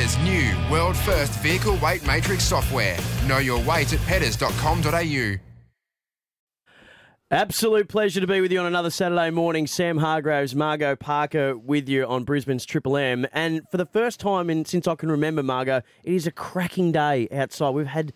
Petters' new world first vehicle weight matrix software. Know your weight at petters.com.au. Absolute pleasure to be with you on another Saturday morning. Sam Hargraves, Margaux Parker with you on Brisbane's Triple M. And for the first time in, since I can remember, Margaux, it is a cracking day outside. We've had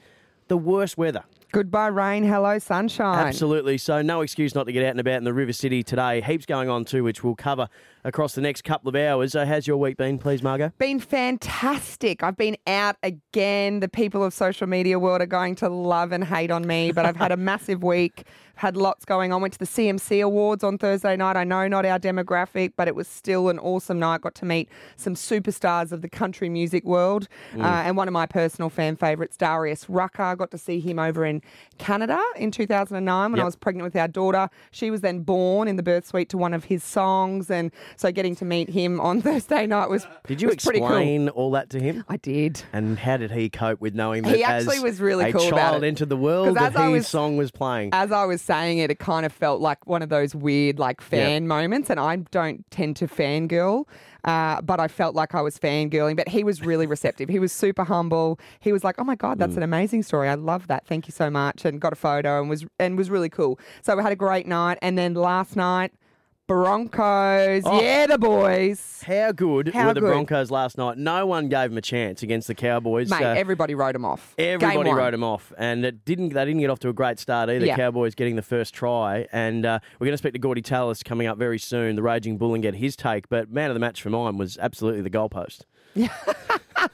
the worst weather. Goodbye, rain. Hello, sunshine. Absolutely. So, no excuse not to get out and about in the River City today. Heaps going on too, which we'll cover across the next couple of hours. So, how's your week been, please, Margaux? Been fantastic. I've been out again. The people of social media world are going to love and hate on me, but I've had a massive week. Had lots going on. Went to the CMC Awards on Thursday night. I know not our demographic, but it was still an awesome night. Got to meet some superstars of the country music world, uh, and one of my personal fan favourites, Darius Rucker. Got to see him over in Canada in 2009 when I was pregnant with our daughter. She was then born in the birth suite to one of his songs, and so getting to meet him on Thursday night was pretty cool. Did you was pretty cool. explain all that to him? I did. And how did he cope with knowing that He actually as was really a cool about child it. entered the world that his was- song was playing? As I was saying it, it kind of felt like one of those weird, like fan moments, and I don't tend to fangirl. Uh, but I felt like I was fangirling. But he was really receptive. He was super humble. He was like, "Oh my god, Mm. that's an amazing story. I love that. Thank you so much." And got a photo and was and was really cool. So we had a great night. And then last night, Broncos. Oh. Yeah, the boys. How good How were the good? Broncos last night? No one gave them a chance against the Cowboys. Mate, Uh, everybody wrote him off. Everybody wrote them off, and it didn't. They didn't get off to a great start either. Yeah. Cowboys getting the first try, and uh, we're going to speak to Gordy Tallis coming up very soon. The raging bull and get his take. But man of the match for mine was absolutely the goalpost.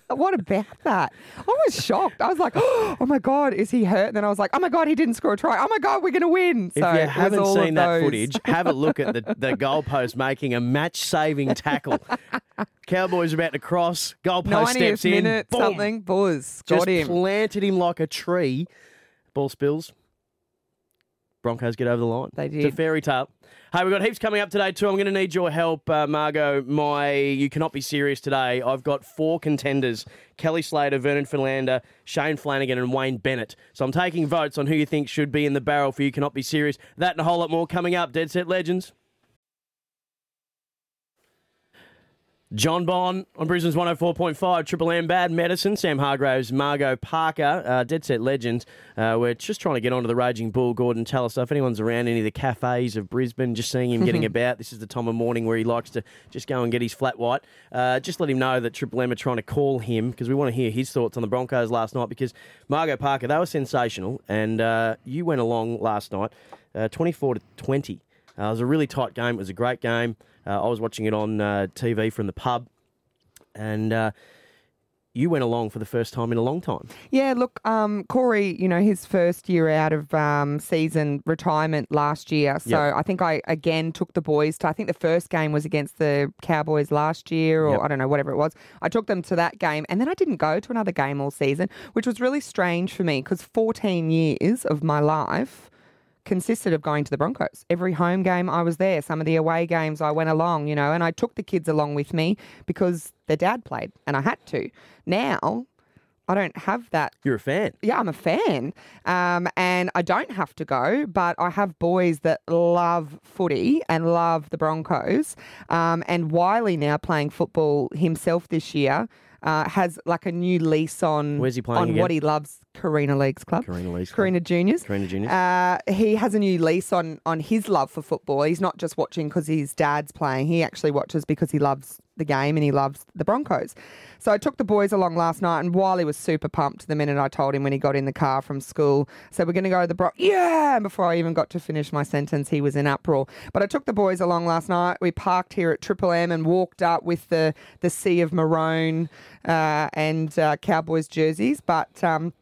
What about that? I was shocked. I was like, oh my God, is he hurt? And then I was like, oh my God, he didn't score a try. Oh my God, we're going to win. So If you haven't seen that footage, have a look at the, the goalpost making a match-saving tackle. Cowboys about to cross. Goalpost steps in. minute, boom, something. Buzz. Just Got him. planted him like a tree. Ball spills. Broncos get over the line. They It's a did. fairy tale. Hey, we've got heaps coming up today too. I'm going to need your help, uh, Margaux. My you cannot be serious today. I've got four contenders: Kelly Slater, Vernon Philander, Shane Flanagan, and Wayne Bennett. So I'm taking votes on who you think should be in the barrel for you cannot be serious. That and a whole lot more coming up. Dead Set Legends. John Bond on Brisbane's 104.5, Triple M Bad Medicine, Sam Hargraves, Margaux Parker, uh, Dead Set Legends. Uh, we're just trying to get onto the Raging Bull. Gordon, tell us if anyone's around any of the cafes of Brisbane, just seeing him getting about. This is the time of morning where he likes to just go and get his flat white. Uh, just let him know that Triple M are trying to call him because we want to hear his thoughts on the Broncos last night because Margaux Parker, they were sensational. And uh, you went along last night, uh, 24 to 20. Uh, it was a really tight game. It was a great game. Uh, I was watching it on uh, TV from the pub, and uh, you went along for the first time in a long time. Yeah, look, um, Corey, you know, his first year out of um, season retirement last year. So Yep. I think I again took the boys to, I think the first game was against the Cowboys last year, or Yep. I don't know, whatever it was. I took them to that game, and then I didn't go to another game all season, which was really strange for me because 14 years of my life consisted of going to the Broncos. Every home game I was there. Some of the away games I went along, you know, and I took the kids along with me because their dad played and I had to. Now, I don't have that You're a fan. yeah, I'm a fan, um, and I don't have to go, but I have boys that love footy and love the Broncos. Um, and Wiley now playing football himself this year uh, has like a new lease on Where's he playing on again? what he loves, Carina Leagues Club, Carina Leagues Club. Carina Juniors. Carina Juniors. Uh, he has a new lease on on his love for football. He's not just watching because his dad's playing. He actually watches because he loves the game and he loves the Broncos. So I took the boys along last night, and Wiley was super pumped the minute I told him when he got in the car from school. So we're going to go to the Bron. Yeah, and before I even got to finish my sentence, he was in uproar. But I took the boys along last night. We parked here at Triple M and walked up with the the sea of maroon uh, and uh, Cowboys jerseys, but. Um,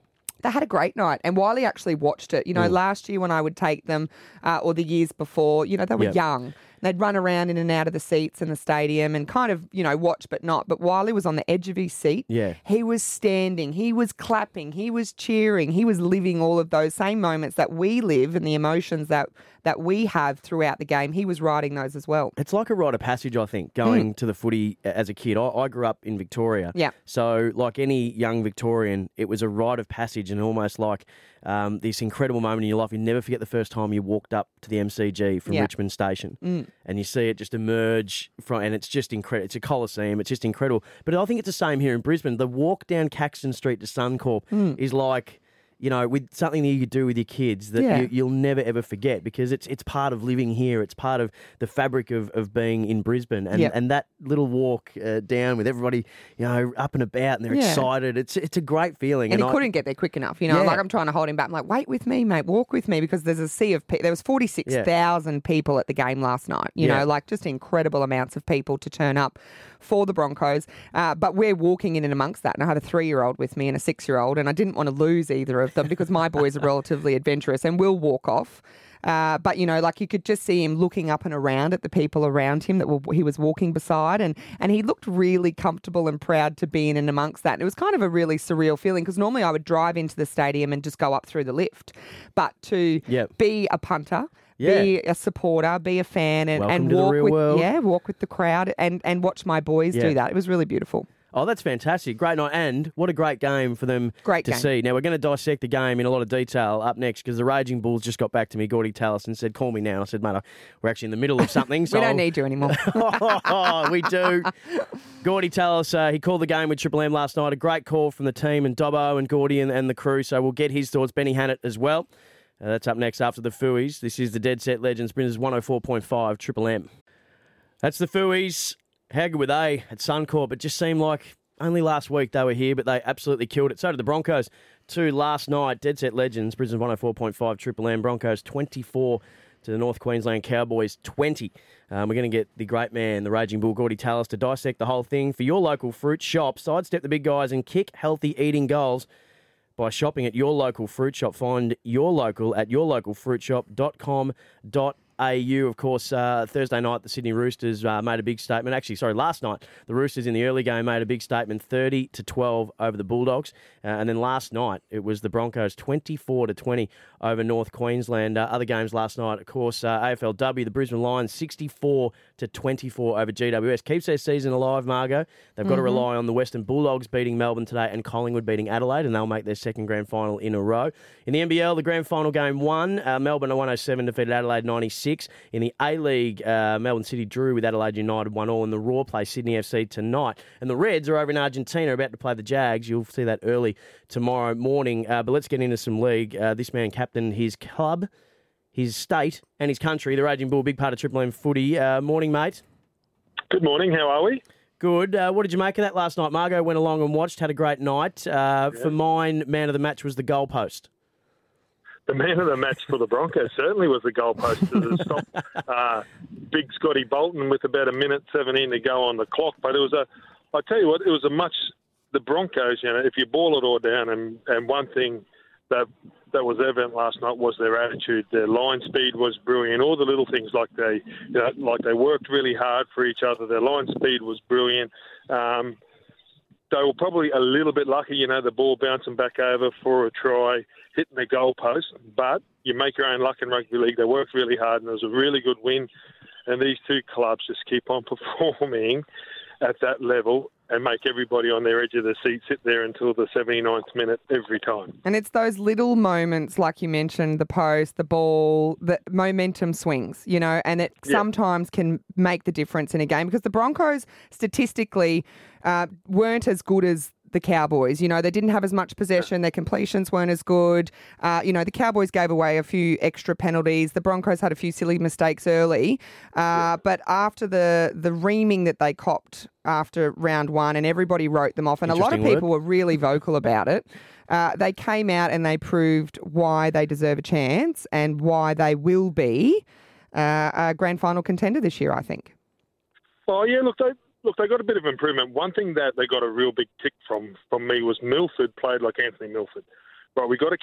they had a great night, and Wiley actually watched it. You know, last year when I would take them, uh, or the years before, you know, they were Yep. young. They'd run around in and out of the seats in the stadium and kind of, you know, watch but not. But while he was on the edge of his seat. Yeah. He was standing, he was clapping, he was cheering, he was living all of those same moments that we live and the emotions that that we have throughout the game. He was riding those as well. It's like a rite of passage, I think, going mm. to the footy as a kid. I, I grew up in Victoria. Yeah. So, like any young Victorian, it was a rite of passage and almost like um, this incredible moment in your life. You never forget the first time you walked up to the MCG from Yeah. Richmond Station, and you see it just emerge from, and it's just incredible. It's a coliseum. It's just incredible. But I think it's the same here in Brisbane. The walk down Caxton Street to Suncorp is like. You know, with something that you could do with your kids that Yeah. you, you'll never ever forget because it's it's part of living here. It's part of the fabric of, of being in Brisbane, and Yep. and that little walk uh, down with everybody, you know, up and about, and they're Yeah. excited. It's it's a great feeling. And he I- couldn't get there quick enough. You know, Yeah. like I'm trying to hold him back. I'm like, wait with me, mate. Walk with me because there's a sea of people. There was 46,000 people at the game last night. You know, like just incredible amounts of people to turn up for the Broncos. Uh, but we're walking in and amongst that. And I had a three year old with me and a six year old. And I didn't want to lose either of them because my boys are relatively adventurous and will walk off. Uh, but you know, like you could just see him looking up and around at the people around him that were, he was walking beside, and and he looked really comfortable and proud to be in and amongst that. And it was kind of a really surreal feeling because normally I would drive into the stadium and just go up through the lift, but to Yep. be a punter. Yeah. Be a supporter, be a fan, and, Welcome and walk with world. yeah, walk with the crowd, and and watch my boys Yeah. do that. It was really beautiful. Oh, that's fantastic. Great night. And what a great game for them Great to game. see. Now, we're going to dissect the game in a lot of detail up next because the Raging Bulls just got back to me, Gordy Tallis, and said, Call me now. I said, Mate, we're actually in the middle of something. So we I'll- don't need you anymore. oh, we do. Gordy Tallis, uh, he called the game with Triple M last night. A great call from the team and Dobbo and Gordy and, and the crew. So we'll get his thoughts. Benny Hannant as well. Uh, that's up next after the Fooies. This is the Dead Set Legends, Brinders 104.5 Triple M. That's the Fooies. How good were they at Suncorp? It just seemed like only last week they were here, but they absolutely killed it. So did the Broncos. Two last night, Dead Set Legends, Brisbane 104.5 Triple M, Broncos 24 to the North Queensland Cowboys 20. Um, we're going to get the great man, the Raging Bull, Gordy Tallis, to dissect the whole thing for your local fruit shop. Sidestep the big guys and kick healthy eating goals by shopping at your local fruit shop. Find your local at yourlocalfruitshop.com.au. AU, of course, uh, Thursday night, the Sydney Roosters uh, made a big statement. Actually, sorry, last night, the Roosters in the early game made a big statement 30 to 12 over the Bulldogs. Uh, and then last night, it was the Broncos 24 to 20 over North Queensland. Uh, other games last night, of course, uh, AFLW, the Brisbane Lions 64 to 24 over GWS. Keeps their season alive, Margaux. They've got to rely on the Western Bulldogs beating Melbourne today and Collingwood beating Adelaide, and they'll make their second grand final in a row. In the NBL, the grand final game one, uh, Melbourne 107 defeated Adelaide 96. In the A League, uh, Melbourne City drew with Adelaide United 1 all in the Roar play Sydney FC tonight. And the Reds are over in Argentina about to play the Jags. You'll see that early tomorrow morning. Uh, but let's get into some league. Uh, this man captained his club, his state, and his country. The Raging Bull, big part of Triple M footy. Uh, morning, mate. Good morning. How are we? Good. Uh, what did you make of that last night? Margaux went along and watched, had a great night. Uh, For mine, man of the match was the goalpost. The man of the match for the Broncos certainly was the goalpost to stop uh, big Scotty Bolton with about a minute 17 to go on the clock. But it was a, I tell you what, it was a much, the Broncos, you know, if you boil it all down, and, and one thing that that was evident last night was their attitude. Their line speed was brilliant. All the little things like they, you know, like they worked really hard for each other. Their line speed was brilliant. Um, they were probably a little bit lucky, you know, the ball bouncing back over for a try, hitting the goalpost. But you make your own luck in rugby league. They worked really hard, and it was a really good win. And these two clubs just keep on performing at that level and make everybody on their edge of the seat sit there until the 79th minute every time. And it's those little moments, like you mentioned, the post, the ball, the momentum swings, you know, and it Yeah. sometimes can make the difference in a game because the Broncos statistically uh, weren't as good as the Cowboys. You know, they didn't have as much possession. Their completions weren't as good. Uh, you know, the Cowboys gave away a few extra penalties. The Broncos had a few silly mistakes early. Uh, But after the, the reaming that they copped after round one, and everybody wrote them off, and a lot of Interesting word. people were really vocal about it. Uh, they came out and they proved why they deserve a chance and why they will be uh, a grand final contender this year, I think. Oh yeah, look they look they got a bit of improvement. One thing that they got a real big tick from from me was Milford played like Anthony Milford. Right, we got to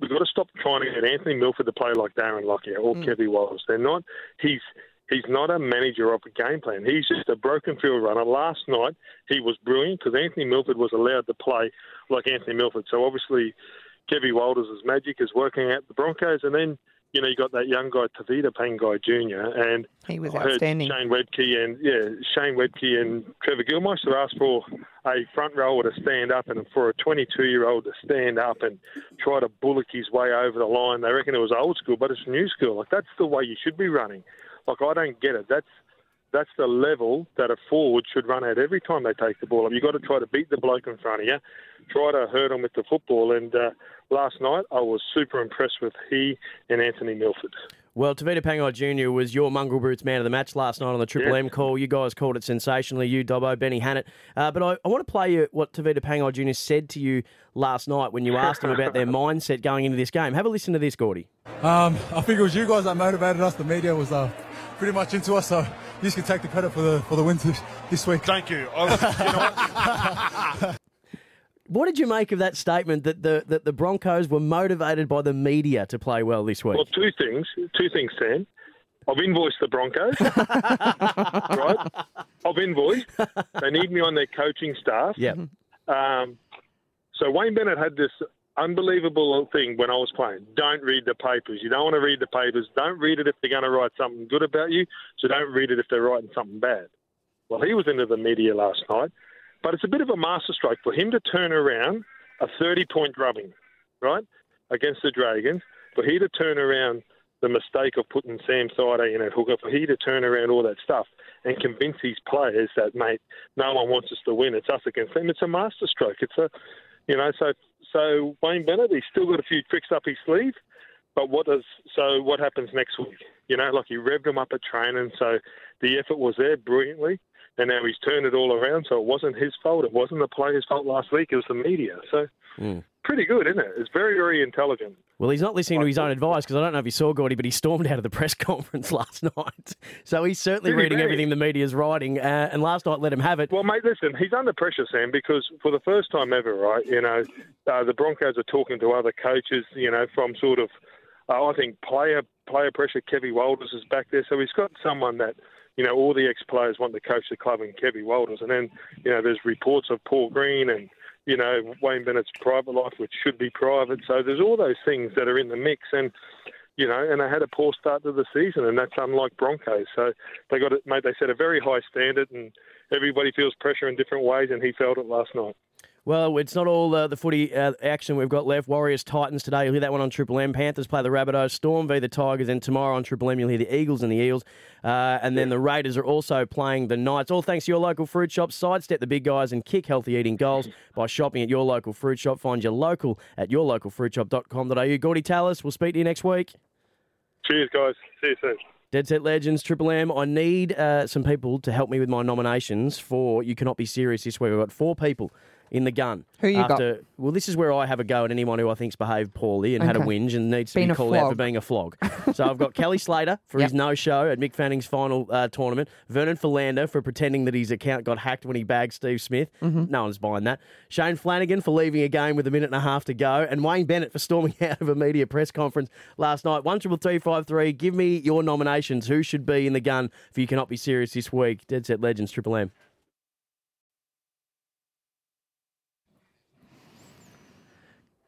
we got to stop trying to get Anthony Milford to play like Darren Lockyer or mm. Kevy Walters. They're not. He's he's not a manager of a game plan. He's just a broken field runner. Last night he was brilliant because Anthony Milford was allowed to play like Anthony Milford. So obviously. Kevy Walters' magic is working out the Broncos, and then you know, you got that young guy Tavita Pangai Jr. and He was I heard outstanding. Shane Webcke and yeah, Shane Webcke and Trevor Gillmeister asked for a front rower to stand up and for a 22 year old to stand up and try to bullock his way over the line. They reckon it was old school, but it's new school. Like that's the way you should be running. Like I don't get it. That's that's the level that a forward should run at every time they take the ball up. You've got to try to beat the bloke in front of you, try to hurt him with the football. And uh, last night, I was super impressed with he and Anthony Milford. Well, Tavita Pangai Jr. was your Mongrel Brutes man of the match last night on the Triple Yeah. M call. You guys called it sensationally, you, Dobbo, Benny Hannant. Uh, but I, I want to play you what Tavita Pangai Jr. said to you last night when you asked him about their mindset going into this game. Have a listen to this, Gordy. Um, I think it was you guys that motivated us. The media was uh, pretty much into us, so you can take the credit for the for the win this, this week. Thank you. I you know, What did you make of that statement that the, that the Broncos were motivated by the media to play well this week? Well, two things. Two things, Sam. I've invoiced the Broncos, right? I've invoiced. They need me on their coaching staff. yeah. Um, so Wayne Bennett had this unbelievable thing when I was playing. Don't read the papers. You don't want to read the papers. Don't read it if they're going to write something good about you. So don't read it if they're writing something bad. Well, he was into the media last night, but it's a bit of a masterstroke for him to turn around a 30-point drubbing, right, against the Dragons. For he to turn around the mistake of putting Sam Thaiday in at hooker, for he to turn around all that stuff and convince his players that, mate, no one wants us to win. It's us against them. It's a masterstroke. It's a, you know, so so Wayne Bennett, he's still got a few tricks up his sleeve. But what does so? What happens next week? You know, like he revved him up at training, so the effort was there brilliantly, and now he's turned it all around. So it wasn't his fault. It wasn't the players' fault last week. It was the media. So pretty good, isn't it? It's very, very intelligent. Well, he's not listening to his own advice because I don't know if you saw Gordy, but he stormed out of the press conference last night. So he's certainly reading everything the media's writing, uh, and last night let him have it. Well, mate, listen, he's under pressure, Sam, because for the first time ever, right, you know, uh, the Broncos are talking to other coaches, you know, from sort of, uh, I think, player player pressure. Kevy Walters is back there, so he's got someone that, you know, all the ex-players want to coach the club and Kevy Walters. And then, you know, there's reports of Paul Green and, you know, Wayne Bennett's private life, which should be private. So there's all those things that are in the mix. And, you know, and they had a poor start to the season, and that's unlike Broncos. So they got it, mate. They set a very high standard, and everybody feels pressure in different ways, and he felt it last night. Well, it's not all uh, the footy uh, action we've got left. Warriors Titans today. You'll hear that one on Triple M. Panthers play the Rabbitohs. Storm v the Tigers. And tomorrow on Triple M, you'll hear the Eagles and the Eels. Uh, and then the Raiders are also playing the Knights. All thanks to your local fruit shop. Sidestep the big guys and kick healthy eating goals by shopping at your local fruit shop. Find your local at yourlocalfruitshop.com.au. Gordy Tallis, we'll speak to you next week. Cheers, guys. See you soon. Dead Set Legends, Triple M. I need uh, some people to help me with my nominations for You Cannot Be Serious this week. We've got four people in the gun. Who you got? Well, this is where I have a go at anyone who I think's behaved poorly and had a whinge and needs to Been be called out for being a flog. so I've got Kelly Slater for his no-show at Mick Fanning's final uh, tournament. Vernon Philander for pretending that his account got hacked when he bagged Steve Smith. Mm-hmm. No one's buying that. Shane Flanagan for leaving a game with a minute and a half to go. And Wayne Bennett for storming out of a media press conference last night. One triple three five three. Give me your nominations. Who should be in the gun for You Cannot Be Serious this week? Dead Set Legends, Triple M.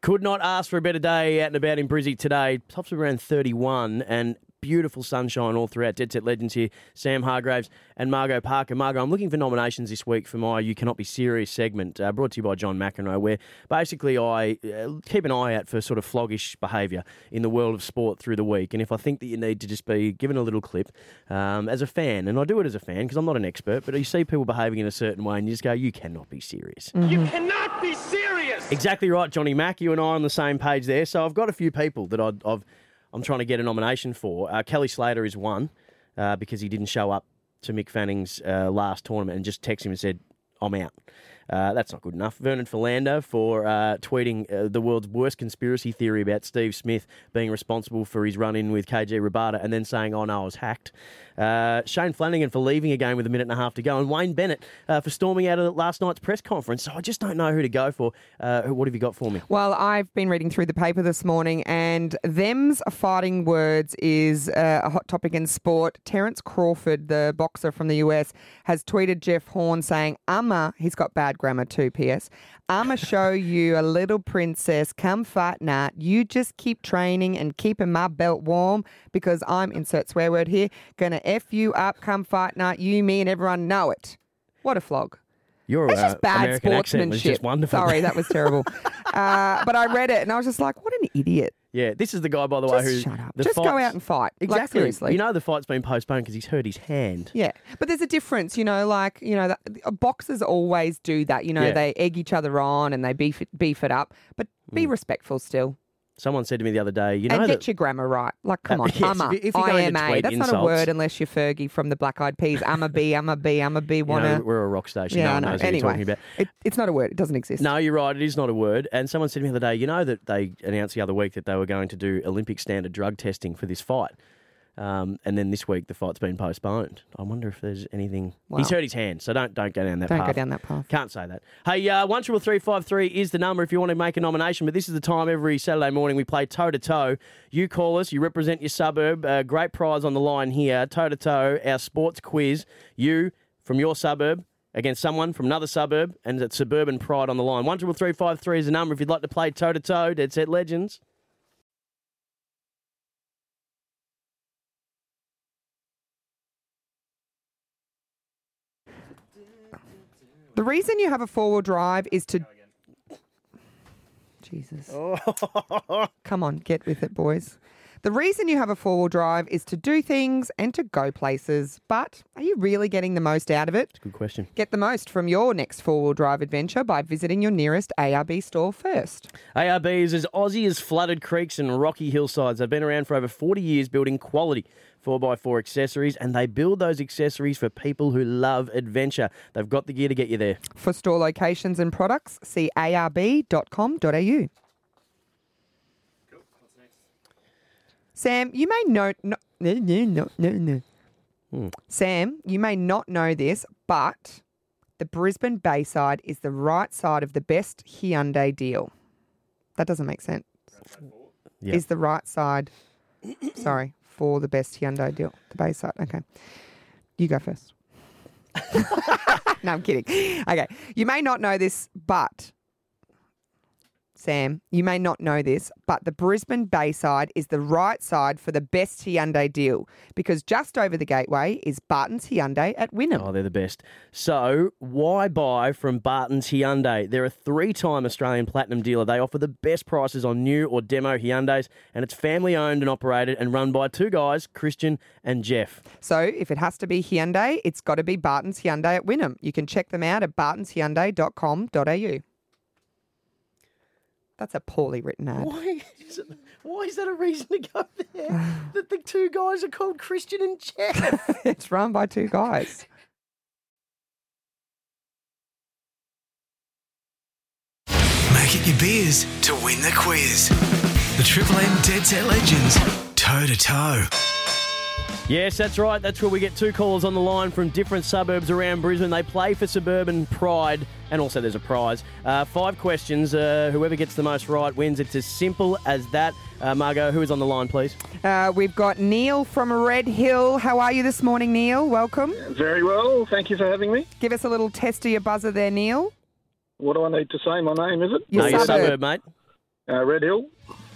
Could not ask for a better day out and about in Brizzy today. Tops of around 31 and beautiful sunshine all throughout. Dead Set Legends here, Sam Hargraves and Margaux Parker. Margaux, I'm looking for nominations this week for my You Cannot Be Serious segment, uh, brought to you by John McEnroe, where basically I uh, keep an eye out for sort of floggish behaviour in the world of sport through the week. And if I think that you need to just be given a little clip um, as a fan, and I do it as a fan because I'm not an expert, but you see people behaving in a certain way and you just go, you cannot be serious. you cannot be serious. Exactly right, Johnny Mack. You and I are on the same page there. So I've got a few people that I'd, I've, I'm trying to get a nomination for. Uh, Kelly Slater is one uh, because he didn't show up to Mick Fanning's uh, last tournament and just texted him and said, I'm out. Uh, that's not good enough. Vernon Philander for uh, tweeting uh, the world's worst conspiracy theory about Steve Smith being responsible for his run in with KG Rabada and then saying, oh no, I was hacked. Uh, Shane Flanagan for leaving a game with a minute and a half to go. And Wayne Bennett uh, for storming out of last night's press conference. So I just don't know who to go for. Uh, what have you got for me? Well, I've been reading through the paper this morning, and them's fighting words is a hot topic in sport. Terence Crawford, the boxer from the US, has tweeted Jeff Horn saying, "Amma, he's got bad grammar too, P.S. I'ma show you a little princess. Come fight night. You just keep training and keeping my belt warm because I'm, insert swear word here, gonna F you up come fight night. You, me, and everyone know it. What a flog. Your It's uh, just bad American sportsmanship. just wonderful. Sorry, that was terrible. uh, but I read it and I was just like, what an idiot. Yeah, this is the guy, by the way, Just who shut up. the Just go fight's- out and fight. Like, Exactly. seriously. You know the fight's been postponed because he's hurt his hand. Yeah, but there's a difference, you know. Like you know, the, uh, boxers always do that. You know, Yeah. they egg each other on and they beef it, beef it up. But be respectful still, Someone said to me the other day, you know and that get your grammar right. Like, come Uh, on, yes, a, if you- if you're going to IMA. tweet That's not a word unless you're Fergie from the Black Eyed Peas. I'm a B. I'm a B. I'm a B. you Wanna? know, we're a rock station. yeah, no I one know. knows what Anyway, you're talking about. It, it's not a word. It doesn't exist. No, you're right. It is not a word. And someone said to me the other day, you know that they announced the other week that they were going to do Olympic standard drug testing for this fight. Um, and then this week the fight's been postponed. I wonder if there's anything. He's hurt his hand, so don't don't go down that path. Don't path. go down that path. Can't say that. Hey, uh, one triple three five three is the number if you want to make a nomination. But this is the time every Saturday morning we play toe to toe. You call us. You represent your suburb. Uh, great prize on the line here. Toe to toe. Our sports quiz. You from your suburb against someone from another suburb, and it's suburban pride on the line. One triple three five three is the number if you'd like to play toe to toe. Dead set legends. The reason you have a four wheel drive is to. Jesus. Oh. Come on, get with it, boys. The reason you have a four wheel drive is to do things and to go places. But are you really getting the most out of it? Good question. Get the most from your next four wheel drive adventure by visiting your nearest ARB store first. ARB is as Aussie as flooded creeks and rocky hillsides. They've been around for over 40 years building quality 4x4 accessories, and they build those accessories for people who love adventure. They've got the gear to get you there. For store locations and products, see arb.com.au. Sam, you may know no, no, no, no, no, no. Hmm. Sam, you may not know this, but the Brisbane Bayside is the right side of the best Hyundai deal. That doesn't make sense. Yeah. Is the right side, sorry, for the best Hyundai deal? The Bayside. Okay. You go first. no, I'm kidding. Okay. You may not know this, but Sam, you may not know this, but the Brisbane Bayside is the right side for the best Hyundai deal because just over the gateway is Barton's Hyundai at Wynnum. Oh, they're the best. So, why buy from Barton's Hyundai? They're a three time Australian Platinum dealer. They offer the best prices on new or demo Hyundais, and it's family owned and operated and run by two guys, Christian and Jeff. So if it has to be Hyundai, it's got to be Barton's Hyundai at Wynnum. You can check them out at bartonshyundai.com.au. That's a poorly written ad. Why is, it, why is that a reason to go there? that the two guys are called Christian and Jeff. it's run by two guys. Make it your beers to win the quiz. The Triple M Dead Set Legends, toe to toe. Yes, that's right. That's where we get two callers on the line from different suburbs around Brisbane. They play for suburban pride, and also there's a prize. Uh, five questions. Uh, whoever gets the most right wins. It's as simple as that. Uh, Margaux, who is on the line, please? Uh, we've got Neil from Red Hill. How are you this morning, Neil? Welcome. Very well. Thank you for having me. Give us a little test of your buzzer there, Neil. What do I need to say? My name, is it? Your no, your suburb. suburb, mate. Uh, Red Hill.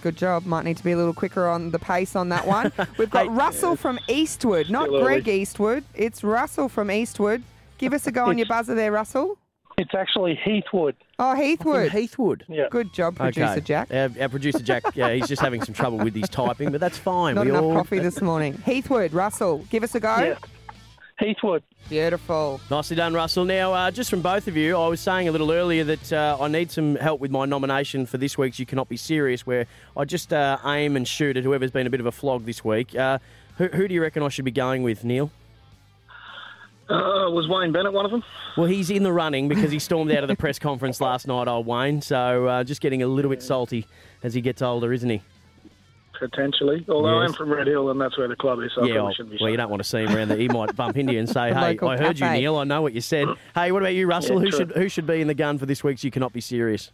Good job. Might need to be a little quicker on the pace on that one. We've got Hey. Russell from Eastwood, not Still early. Greg Eastwood. It's Russell from Eastwood. Give us a go on your buzzer there, Russell. It's actually Heathwood. Oh, Heathwood. Heathwood. Yeah. Good job, producer okay. Jack. Uh, our producer Jack, yeah, he's just having some trouble with his typing, but that's fine. Not we enough all... coffee this morning. Heathwood, Russell, give us a go. Yeah. Heathwood. Beautiful. Nicely done, Russell. Now, uh, just from both of you, I was saying a little earlier that uh, I need some help with my nomination for this week's You Cannot Be Serious, where I just uh, aim and shoot at whoever's been a bit of a flog this week. Uh, who, who do you reckon I should be going with, Neil? Uh, was Wayne Bennett one of them? Well, he's in the running because he stormed out of the press conference last night, old Wayne. So uh, just getting a little bit salty as he gets older, isn't he? Potentially. Although Yes. I'm from Red Hill and that's where the club is, so I yeah, probably well, shouldn't be well, you don't want to see him around there. He might bump into you and say, "Hey, I heard cafe. you, Neil. I know what you said." Hey, what about you, Russell? Yeah, who true. should who should be in the gun for this week's You Cannot Be Serious?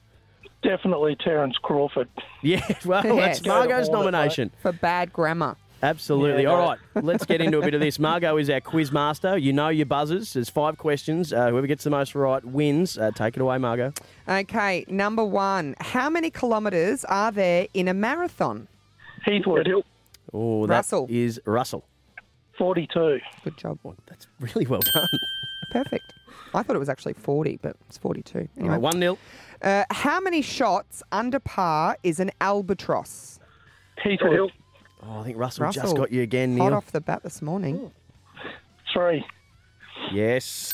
Definitely Terence Crawford. Yeah, well, Yes. that's Margaux's Go to Hornet, nomination. For bad grammar. Absolutely. Yeah, All no. right, let's get into a bit of this. Margaux is our quiz master. You know your buzzers. There's five questions. Uh, whoever gets the most right wins. Uh, take it away, Margaux. Okay, number one. How many kilometres are there in a marathon? Heathwood, hill. Oh, that Russell. is Russell. 42. Good job. One. That's really well done. Perfect. I thought it was actually 40, but it's 42. Anyway. right, one 0 Uh, how many shots under par is an albatross? Heathwood, Oh, I think Russell, just got you again, Hot Neil. off the bat this morning. 3. Yes.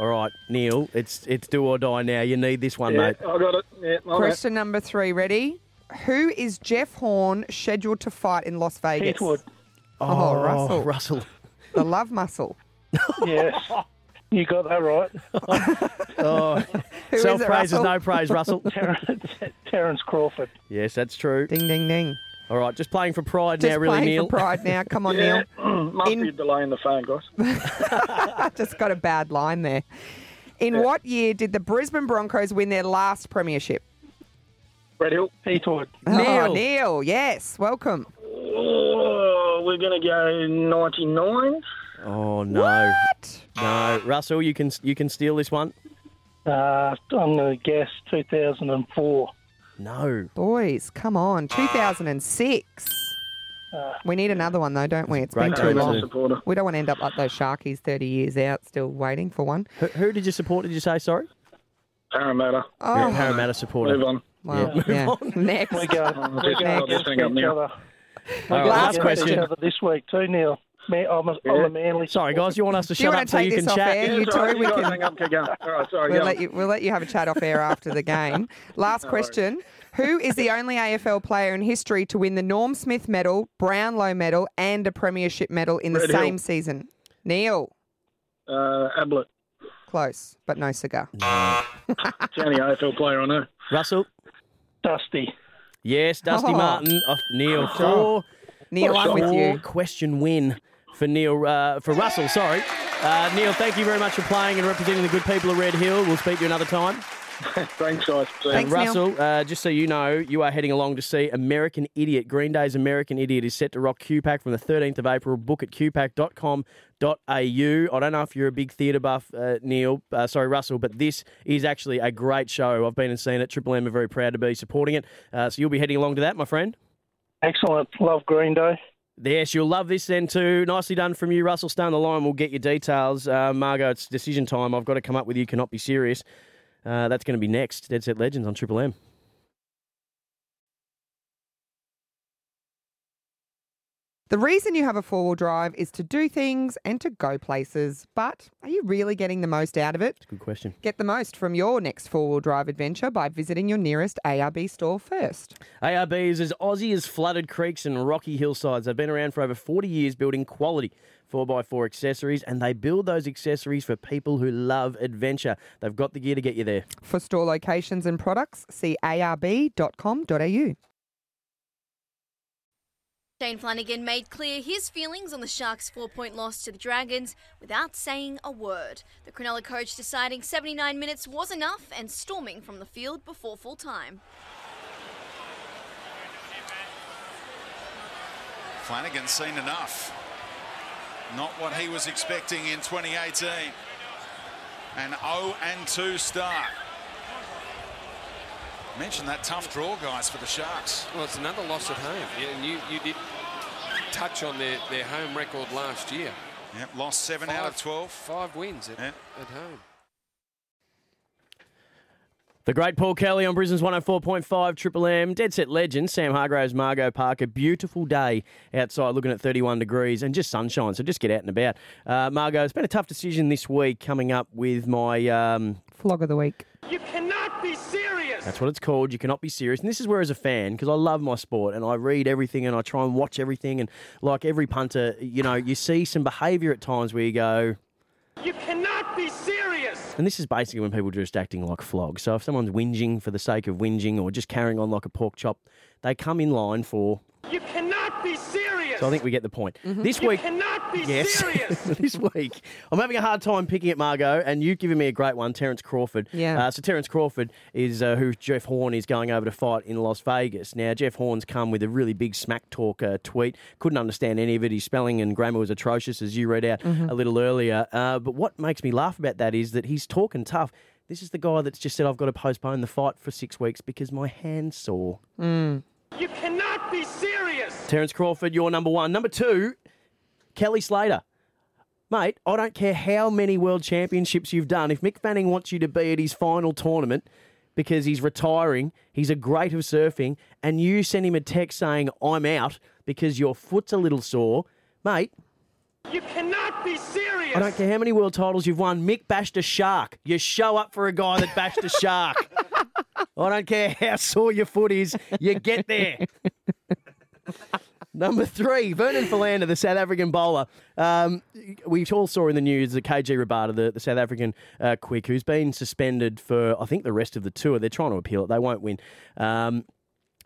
All right, Neil. It's it's do or die now. You need this one, mate. I got it. Yeah, my bad. Question number three. Ready? Who is Jeff Horn scheduled to fight in Las Vegas? Heathwood, oh, oh, Russell. Russell. The love muscle. yes. You got that right. Oh, Who is self praise is Russell? no praise, Russell. Terrence, Terrence Crawford. yes, that's true. Ding, ding, ding. All right, just playing for pride Just now, really, playing Neil. for pride now. Come on, Yeah, Neil. must In- be a delay in the phone, guys. I just got a bad line there. In what year did the Brisbane Broncos win their last premiership? Red Hill. Heathwood, Oh, Neil. Neil, yes. Welcome. Oh, we're going to go 99. Oh no, no, Russell, you can you can steal this one. uh, I'm going to guess 2004. No, Boys, come on. 2006. We need another one, though, don't we? It's Great been too game, long. too. Supporter. We don't want to end up like those Sharkies 30 years out, still waiting for one. who, who did you support? Did you say sorry? Parramatta. Oh, Parramatta supporter. Move on. Well, Yeah, yeah. move Next. We go, we go I'll just against each now. other. All right, last Against question. Each other this week too, Neil. Man, I'm, a, I'm a manly. Sorry, guys, you want us to Do you shut wanna up so take you this can off chat? air? You It's all right, two, we can- hang up, keep going. All right, sorry, We'll go. let you we'll let you have a chat off air after the game. Last question. Who is the only AFL player in history to win the Norm Smith medal, Brownlow medal, and a premiership medal in the Red Hill. same season? Neil. Uh, Ablett. Close, but no cigar. It's the only AFL player I know. Russell. Dusty. Yes, Dusty Oh. Martin. Oh, Neil. Four, Neil, I'm with four you. question win for Neil uh, for Russell. Sorry, uh, Neil. Thank you very much for playing and representing the good people of Red Hill. We'll speak to you another time. Thanks, guys. See you. Thanks, Neil. Russell, uh, just so you know, you are heading along to see American Idiot. Green Day's American Idiot is set to rock QPAC from the 13th of April. Book at qpac.com.au. I don't know if you're a big theatre buff, uh, Neil, uh, sorry, Russell, but this is actually a great show. I've been and seen it. Triple M are very proud to be supporting it. Uh, so you'll be heading along to that, my friend. Excellent. Love Green Day. Yes, you'll love this then too. Nicely done from you, Russell. Stay on the line. We'll get your details. Uh, Margaux, it's decision time. I've got to come up with you. Cannot be serious. Uh, that's going to be next. Dead Set Legends on Triple M. The reason you have a four wheel drive is to do things and to go places. But are you really getting the most out of it? Good question. Get the most from your next four wheel drive adventure by visiting your nearest ARB store first. ARB is as Aussie as flooded creeks and rocky hillsides. They've been around for over 40 years building quality 4x4 accessories, and they build those accessories for people who love adventure. They've got the gear to get you there. For store locations and products, see arb.com.au. Shane Flanagan made clear his feelings on the Sharks' four point loss to the Dragons without saying a word. The Cronulla coach deciding 79 minutes was enough and storming from the field before full time. Flanagan's seen enough. Not what he was expecting in 2018. An 0 and 2 start. Mentioned that tough draw, guys, for the Sharks. Well, it's another loss at home. Yeah, and you, you did touch on their, their home record last year. Yep, lost 7 out of 12. Five wins at, Yeah. at home. The great Paul Kelly on Brisbane's 104.5 Triple M. Dead set legend, Sam Hargraves, Margaux Parker. Beautiful day outside, looking at 31 degrees and just sunshine, so just get out and about. Uh, Margaux, it's been a tough decision this week coming up with my. Um, Flog of the week. You cannot be serious. That's what it's called. You cannot be serious. And this is where, as a fan, because I love my sport and I read everything and I try and watch everything. And like every punter, you know, you see some behaviour at times where you go, You cannot be serious. And this is basically when people are just acting like flogs. So if someone's whinging for the sake of whinging or just carrying on like a pork chop, they come in line for. You cannot be serious. So I think we get the point. Mm-hmm. This you week, cannot cannot be Yes. serious. this week, I'm having a hard time picking at Margaux, and you've given me a great one, Terence Crawford. Yeah. Uh, so Terence Crawford is uh, who Jeff Horn is going over to fight in Las Vegas. Now Jeff Horn's come with a really big smack talk uh, tweet. Couldn't understand any of it. His spelling and grammar was atrocious, as you read out Mhm. a little earlier. Uh, but what makes me laugh about that is that he's talking tough. This is the guy that's just said I've got to postpone the fight for six weeks because my hand's sore. Mm. You cannot be serious. Terence Crawford, you're number one. Number two, Kelly Slater. Mate, I don't care how many world championships you've done. If Mick Fanning wants you to be at his final tournament because he's retiring, he's a great of surfing, and you send him a text saying, I'm out because your foot's a little sore, mate, You cannot be serious. I don't care how many world titles you've won. Mick bashed a shark. You show up for a guy that bashed a shark. I don't care how sore your foot is. You get there. Number three, Vernon Philander, the South African bowler. Um, we all saw in the news that KG Rabada, the, the South African uh, quick, who's been suspended for, I think, the rest of the tour. They're trying to appeal it. They won't win. Um,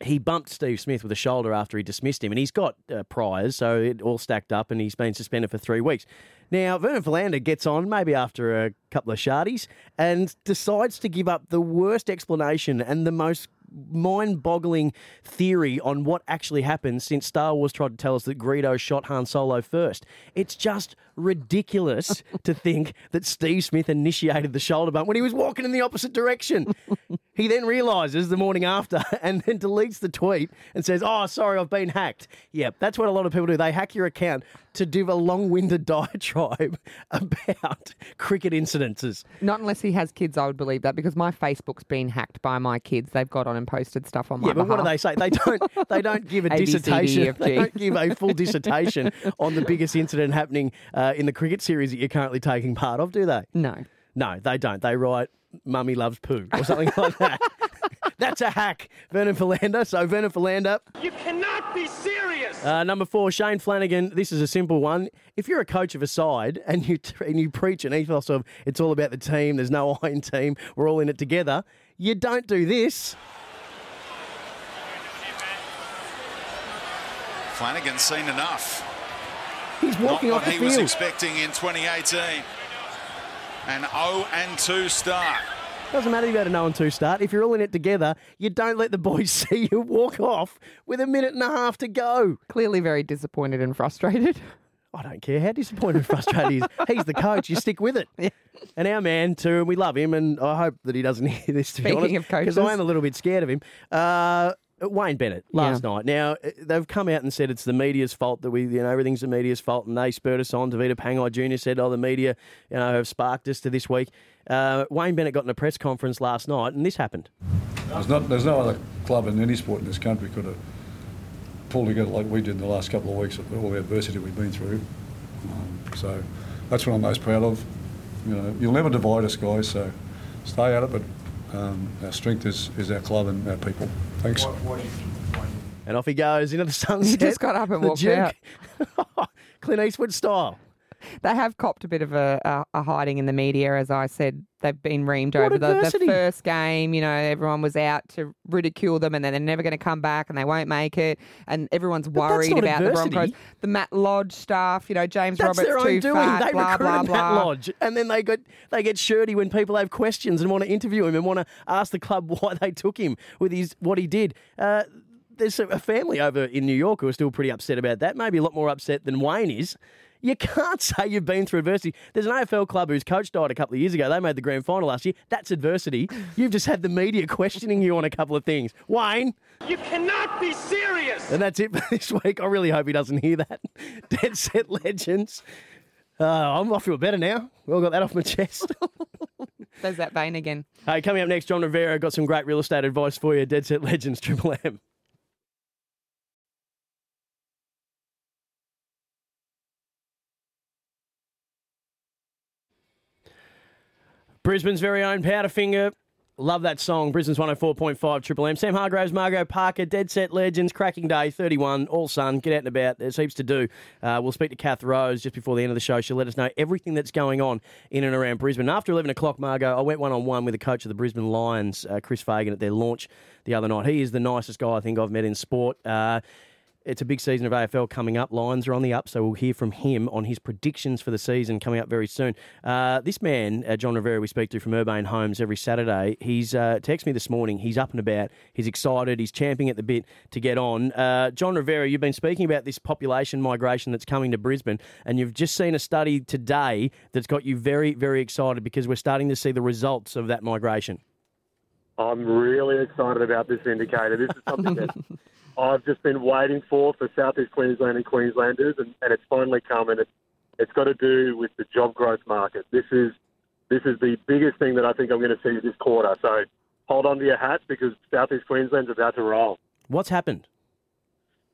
he bumped Steve Smith with a shoulder after he dismissed him, and he's got uh, priors, so it all stacked up, and he's been suspended for three weeks. Now, Vernon Philander gets on, maybe after a couple of shardies, and decides to give up the worst explanation and the most mind-boggling theory on what actually happened since Star Wars tried to tell us that Greedo shot Han Solo first. It's just ridiculous to think that Steve Smith initiated the shoulder bump when he was walking in the opposite direction. he then realizes the morning after and then deletes the tweet and says, "Oh, sorry, I've been hacked." Yep, that's what a lot of people do. They hack your account to do a long-winded diatribe about cricket incidences. Not unless he has kids, I would believe that because my Facebook's been hacked by my kids. They've got on and posted stuff on my Yeah, but what do they say? They don't. They don't give a A, B, C, D, dissertation. F, They don't give a full dissertation on the biggest incident happening uh, in the cricket series that you're currently taking part of, do they? No. No, they don't. They write "Mummy loves poo" or something like that. That's a hack, Vernon Philander. So Vernon Philander, You cannot be serious. uh, number four, Shane Flanagan. This is a simple one. If you're a coach of a side and you and you preach an ethos of it's all about the team, there's no I in team, we're all in it together. You don't do this. Flanagan's seen enough. He's walking Not off what the he was expecting in 2018. An 0 and 2 start. Doesn't matter if you had a no and two start. If you're all in it together, you don't let the boys see you walk off with a minute and a half to go. Clearly very disappointed and frustrated. I don't care how disappointed and frustrated he is. He's the coach. You stick with it. And our man too, and we love him, and I hope that he doesn't hear this. To Speaking be honest, of coaches. because I am a little bit scared of him. Uh, Wayne Bennett last night. Now uh, they've come out and said it's the media's fault that we, you know, everything's the media's fault, and they spurred us on. Tavita Pangai Jr. said, "Oh, the media, you know, have sparked us to this week." Uh, Wayne Bennett got in a press conference last night, and this happened. There's, not, there's no other club in any sport in this country could have pulled together like we did in the last couple of weeks with all the adversity we've been through. Um, so that's what I'm most proud of. You know, you'll never divide us, guys. So stay at it, but um, our strength is, is our club and our people. Thanks. And off he goes into the sunset. He just got up and The walked Duke. Clint Eastwood style. They have copped a bit of a, a, a hiding in the media, as I said. They've been reamed What over the, the first game. You know, everyone was out to ridicule them, and then they're never going to come back, and they won't make it. And everyone's worried about adversity. the Broncos. The Matt Lodge stuff. You know, James That's Roberts their own too doing. fat. they blah recruited blah Matt blah. Lodge, and then they got they get shirty when people have questions and want to interview him and want to ask the club why they took him with his what he did. Uh, there's a family over in New York who are still pretty upset about that. Maybe a lot more upset than Wayne is. You can't say you've been through adversity. There's an AFL club whose coach died a couple of years ago. They made the grand final last year. That's adversity. You've just had the media questioning you on a couple of things. Wayne, You cannot be serious. and that's it for this week. I really hope he doesn't hear that. Dead set legends. Uh, I'm, I feel better now. Well, got that off my chest. There's that vein again. hey, coming up next, Jon Rivera got some great real estate advice for you. Dead set legends, Triple M. Brisbane's very own Powderfinger. Love that song. Brisbane's 104.5 Triple M. Sam Hargraves, Margaux Parker, Dead Set Legends, cracking day, 31, all sun. Get out and about. There's heaps to do. Uh, we'll speak to Kath Rose just before the end of the show. She'll let us know everything that's going on in and around Brisbane. After 11 o'clock, Margaux, I went one on one with the coach of the Brisbane Lions, uh, Chris Fagan, at their launch the other night. He is the nicest guy I think I've met in sport. Uh, it's a big season of AFL coming up. Lions are on the up, so we'll hear from him on his predictions for the season coming up very soon. Uh, this man, uh, Jon Rivera, we speak to from Urbane Homes every Saturday. He's uh, texted me this morning. He's up and about. He's excited. He's champing at the bit to get on. Uh, Jon Rivera, you've been speaking about this population migration that's coming to Brisbane, and you've just seen a study today that's got you very, very excited because we're starting to see the results of that migration. I'm really excited about this indicator. This is something that I've just been waiting for for Southeast Queensland and Queenslanders, and, and it's finally come. And it's, it's got to do with the job growth market. This is this is the biggest thing that I think I'm going to see this quarter. So hold on to your hats because Southeast Queensland's about to roll. What's happened?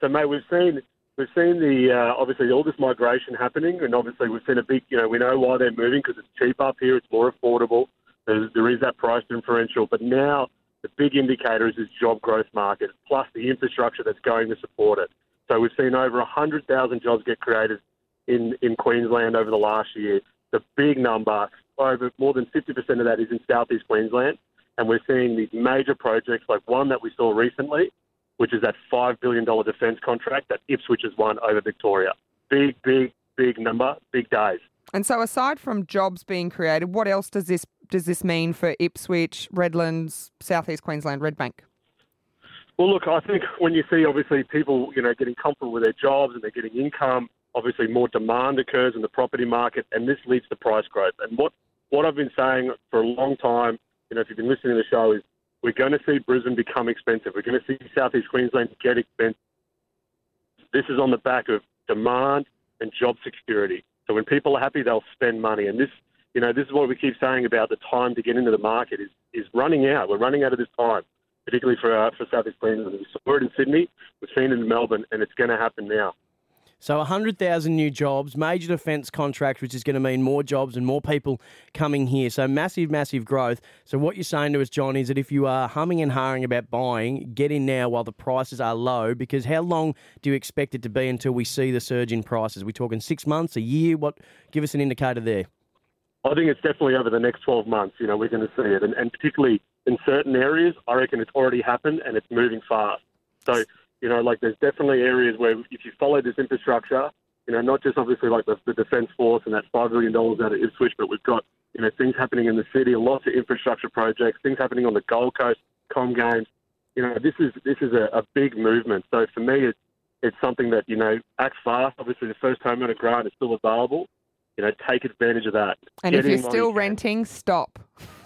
So, mate, we've seen we've seen the uh, obviously all this migration happening, and obviously we've seen a big. You know, we know why they're moving because it's cheap up here. It's more affordable. There's, there is that price differential, but now the big indicator is this job growth market plus the infrastructure that's going to support it. So we've seen over 100,000 jobs get created in, in Queensland over the last year. The big number, over more than 50% of that is in southeast Queensland. And we're seeing these major projects like one that we saw recently, which is that $5 billion defence contract that Ipswich has won over Victoria. Big, big, big number, big days. And so, aside from jobs being created, what else does this does this mean for Ipswich, Redlands, Southeast Queensland, Redbank? Well, look, I think when you see obviously people, you know, getting comfortable with their jobs and they're getting income, obviously more demand occurs in the property market, and this leads to price growth. And what what I've been saying for a long time, you know, if you've been listening to the show, is we're going to see Brisbane become expensive. We're going to see Southeast Queensland get expensive. This is on the back of demand and job security. So when people are happy, they'll spend money. And this, you know, this is what we keep saying about the time to get into the market is is running out. We're running out of this time, particularly for uh, for Southeast Queensland. We saw it in Sydney, we've seen it in Melbourne, and it's going to happen now. So 100,000 new jobs, major defence contract, which is going to mean more jobs and more people coming here. So massive, massive growth. So what you're saying to us, Jon, is that if you are humming and harring about buying, get in now while the prices are low. Because how long do you expect it to be until we see the surge in prices? Are we talking six months, a year? What? Give us an indicator there. I think it's definitely over the next 12 months. You know, we're going to see it, and, and particularly in certain areas, I reckon it's already happened and it's moving fast. So you know, like there's definitely areas where if you follow this infrastructure, you know, not just obviously like the, the Defence Force and that $5 billion out of Ipswich, but we've got, you know, things happening in the city, lots of infrastructure projects, things happening on the Gold Coast, Com Games. You know, this is this is a, a big movement. So for me, it's, it's something that, you know, act fast. Obviously, the first home owner grant is still available. You know, take advantage of that. And Get if you're still you renting, stop.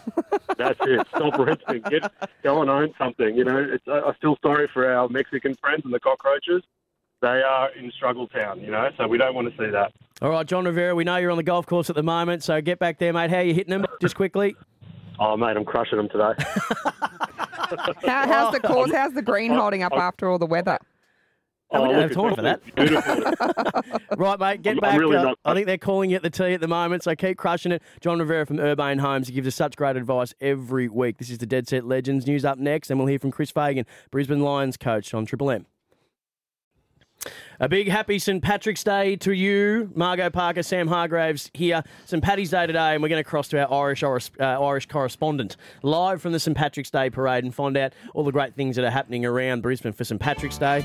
That's it. Stop renting. Get go and own something. You know, it's, I I feel sorry for our Mexican friends and the cockroaches. They are in struggle town. You know, so we don't want to see that. All right, Jon Rivera, we know you're on the golf course at the moment, so get back there, mate. How are you hitting them? Just quickly. Oh, mate, I'm crushing them today. How, how's the course? How's the green holding up after all the weather? Oh, we don't look, have time for that. Right, mate, get I'm- back. I'm really Uh, I think they're calling you at the tee at the moment, so keep crushing it. Jon Rivera from Urbane Homes. He gives us such great advice every week. This is the Dead Set Legends. News up next, and we'll hear from Chris Fagan, Brisbane Lions coach on Triple M. A big happy St. Patrick's Day to you, Margaux Parker, Sam Hargraves here. St. Paddy's Day today, and we're going to cross to our Irish, uh, Irish correspondent live from the St. Patrick's Day parade and find out all the great things that are happening around Brisbane for St. Patrick's Day.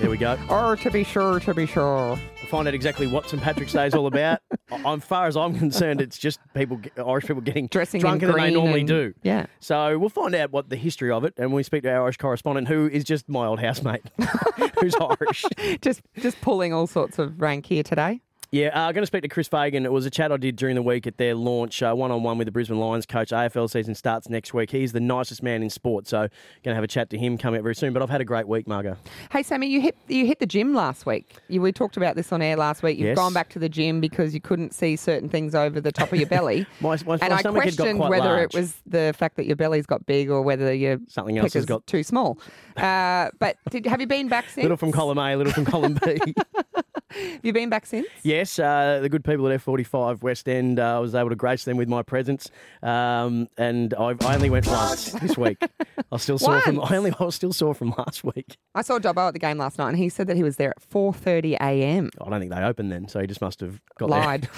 There we go. Or to be sure, to be sure. We'll find out exactly what St. Patrick's Day is all about. As far as I'm concerned, it's just people, Irish people getting Dressing in drunker than they green normally and- do. Yeah. So we'll find out what the history of it, and we speak to our Irish correspondent, who is just my old housemate, who's Irish. Just just pulling all sorts of rank here today. Yeah, uh, going to speak to Chris Fagan. It was a chat I did during the week at their launch, one on one with the Brisbane Lions coach. AFL season starts next week. He's the nicest man in sport, so going to have a chat to him coming up very soon. But I've had a great week, Margaux. Hey Sammy, you hit you hit the gym last week. You, we talked about this on air last week. You've Yes. gone back to the gym because you couldn't see certain things over the top of your belly. My, my, and my I stomach had got questioned whether large. it was the fact that your belly's got big or whether your Something else has got- too small. Uh, but did, have you been back since? little from column A, little from column B. Have you been back since? Yes, uh, the good people at F45 West End, uh, I was able to grace them with my presence. Um, and I've, I only went once this week. I still saw from. I only. I still sore from last week. I saw Dobbo at the game last night, and he said that he was there at 4:30 a.m. I don't think they opened then, so he just must have got Lied.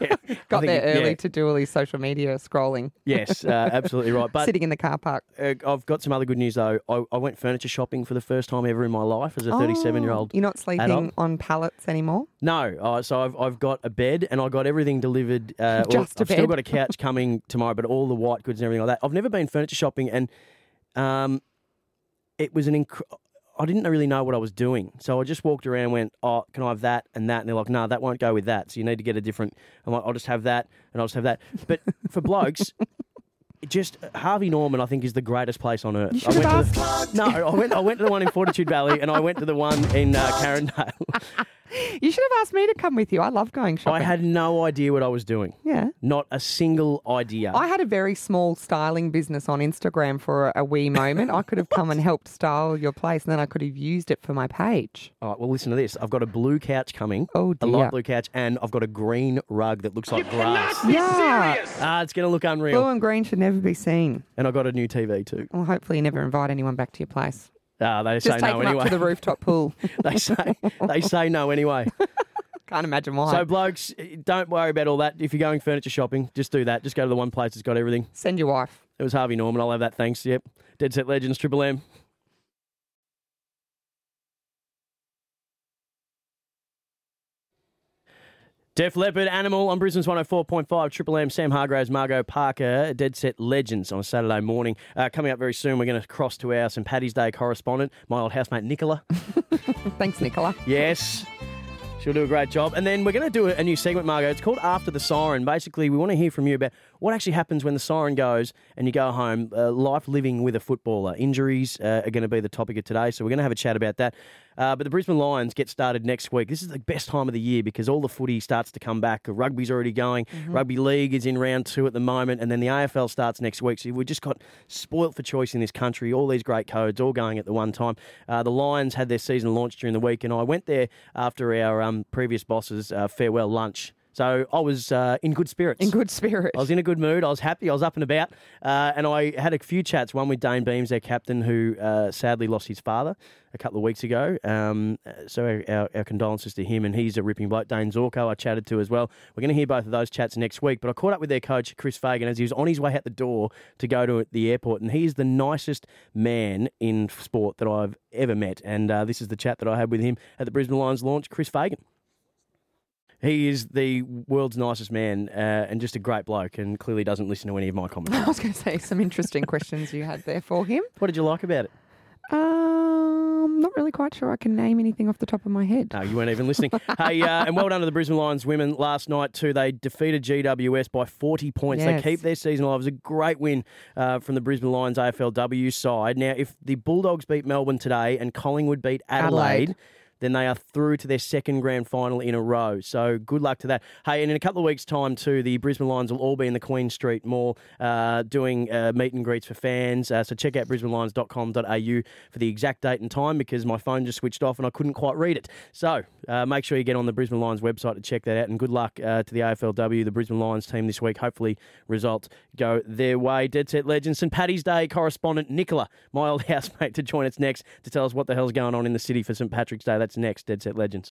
there. Yeah, Got think there early yeah. to do all his social media scrolling. Yes, uh, absolutely right. But Sitting in the car park. uh, I've got some other good news though. I, I went furniture shopping for the first time ever in my life as a 37 year old. Oh, You're not sleeping adult. on pallets anymore. No, uh, so I've, I've got a bed and I got everything delivered. Uh, well, Just a I've still got a couch coming tomorrow, but all the white goods and everything like that. I've never been furniture shopping, and um, it was an. Inc- I didn't really know what I was doing, so I just walked around and went, "Oh, can I have that and that?" And they're like, "No, that won't go with that. So you need to get a different." I'm like, "I'll just have that and I'll just have that." But for blokes. Just Harvey Norman, I think, is the greatest place on earth. You I went have to the, no, I went. I went to the one in Fortitude Valley, and I went to the one in uh, Carindale. You should have asked me to come with you. I love going shopping. I had no idea what I was doing. Yeah. Not a single idea. I had a very small styling business on Instagram for a wee moment. I could have come and helped style your place, and then I could have used it for my page. All right, well, listen to this. I've got a blue couch coming. Oh, A light blue couch, and I've got a green rug that looks like grass. Yeah. Ah, it's going to look unreal. Blue and green should never be seen. And I've got a new TV too. Well, hopefully, you never invite anyone back to your place. Ah, they Just say take no them anyway. up to the rooftop pool. they say they say no anyway. Can't imagine why. So, blokes, don't worry about all that. If you're going furniture shopping, just do that. Just go to the one place that's got everything. Send your wife. It was Harvey Norman. I'll have that. Thanks. Yep. Dead Set Legends, Triple M. Def Leppard, Animal on Brisbane's 104.5, Triple M, Sam Hargraves, Margaux Parker, Dead Set Legends on a Saturday morning. Uh, coming up very soon, we're going to cross to our St. Paddy's Day correspondent, my old housemate Nicola. Thanks, Nicola. Yes. She'll do a great job. And then we're going to do a, new segment, Margaux. It's called After the Siren. Basically, we want to hear from you about what actually happens when the siren goes and you go home. Uh, life living with a footballer. Injuries uh, are going to be the topic of today. So we're going to have a chat about that. Uh, but the Brisbane Lions get started next week. This is the best time of the year because all the footy starts to come back. Rugby's already going. Rugby League is in round two at the moment. And then the AFL starts next week. So we've just got spoilt for choice in this country. All these great codes all going at the one time. Uh, the Lions had their season launch during the week. And I went there after our um, previous boss's uh, farewell lunch. So I was uh, in good spirits. In good spirits. I was in a good mood. I was happy. I was up and about. Uh, and I had a few chats, one with Dayne Beams, their captain, who uh, sadly lost his father a couple of weeks ago. Um, so our, our, condolences to him. And he's a ripping bloke. Dayne Zorko, I chatted to as well. We're going to hear both of those chats next week. But I caught up with their coach, Chris Fagan, as he was on his way out the door to go to the airport. And he's the nicest man in sport that I've ever met. And uh, this is the chat that I had with him at the Brisbane Lions launch, Chris Fagan. He is the world's nicest man uh, and just a great bloke, and clearly doesn't listen to any of my comments. I was going to say some interesting questions you had there for him. What did you like about it? Um, not really quite sure I can name anything off the top of my head. No, you weren't even listening. hey, uh, and well done to the Brisbane Lions women last night too. They defeated GWS by 40 points. Yes. They keep their season alive. It was a great win uh, from the Brisbane Lions AFLW side. Now, if the Bulldogs beat Melbourne today and Collingwood beat Adelaide. Adelaide. Then they are through to their second grand final in a row. So good luck to that. Hey, and in a couple of weeks' time, too, the Brisbane Lions will all be in the Queen Street Mall uh, doing uh, meet and greets for fans. Uh, so check out brisbanelions.com.au for the exact date and time because my phone just switched off and I couldn't quite read it. So uh, make sure you get on the Brisbane Lions website to check that out. And good luck uh, to the AFLW, the Brisbane Lions team this week. Hopefully, results go their way. Dead Set Legend, St. Paddy's Day correspondent Nicola, my old housemate, to join us next to tell us what the hell's going on in the city for St. Patrick's Day. That's next, Dead Set Legends.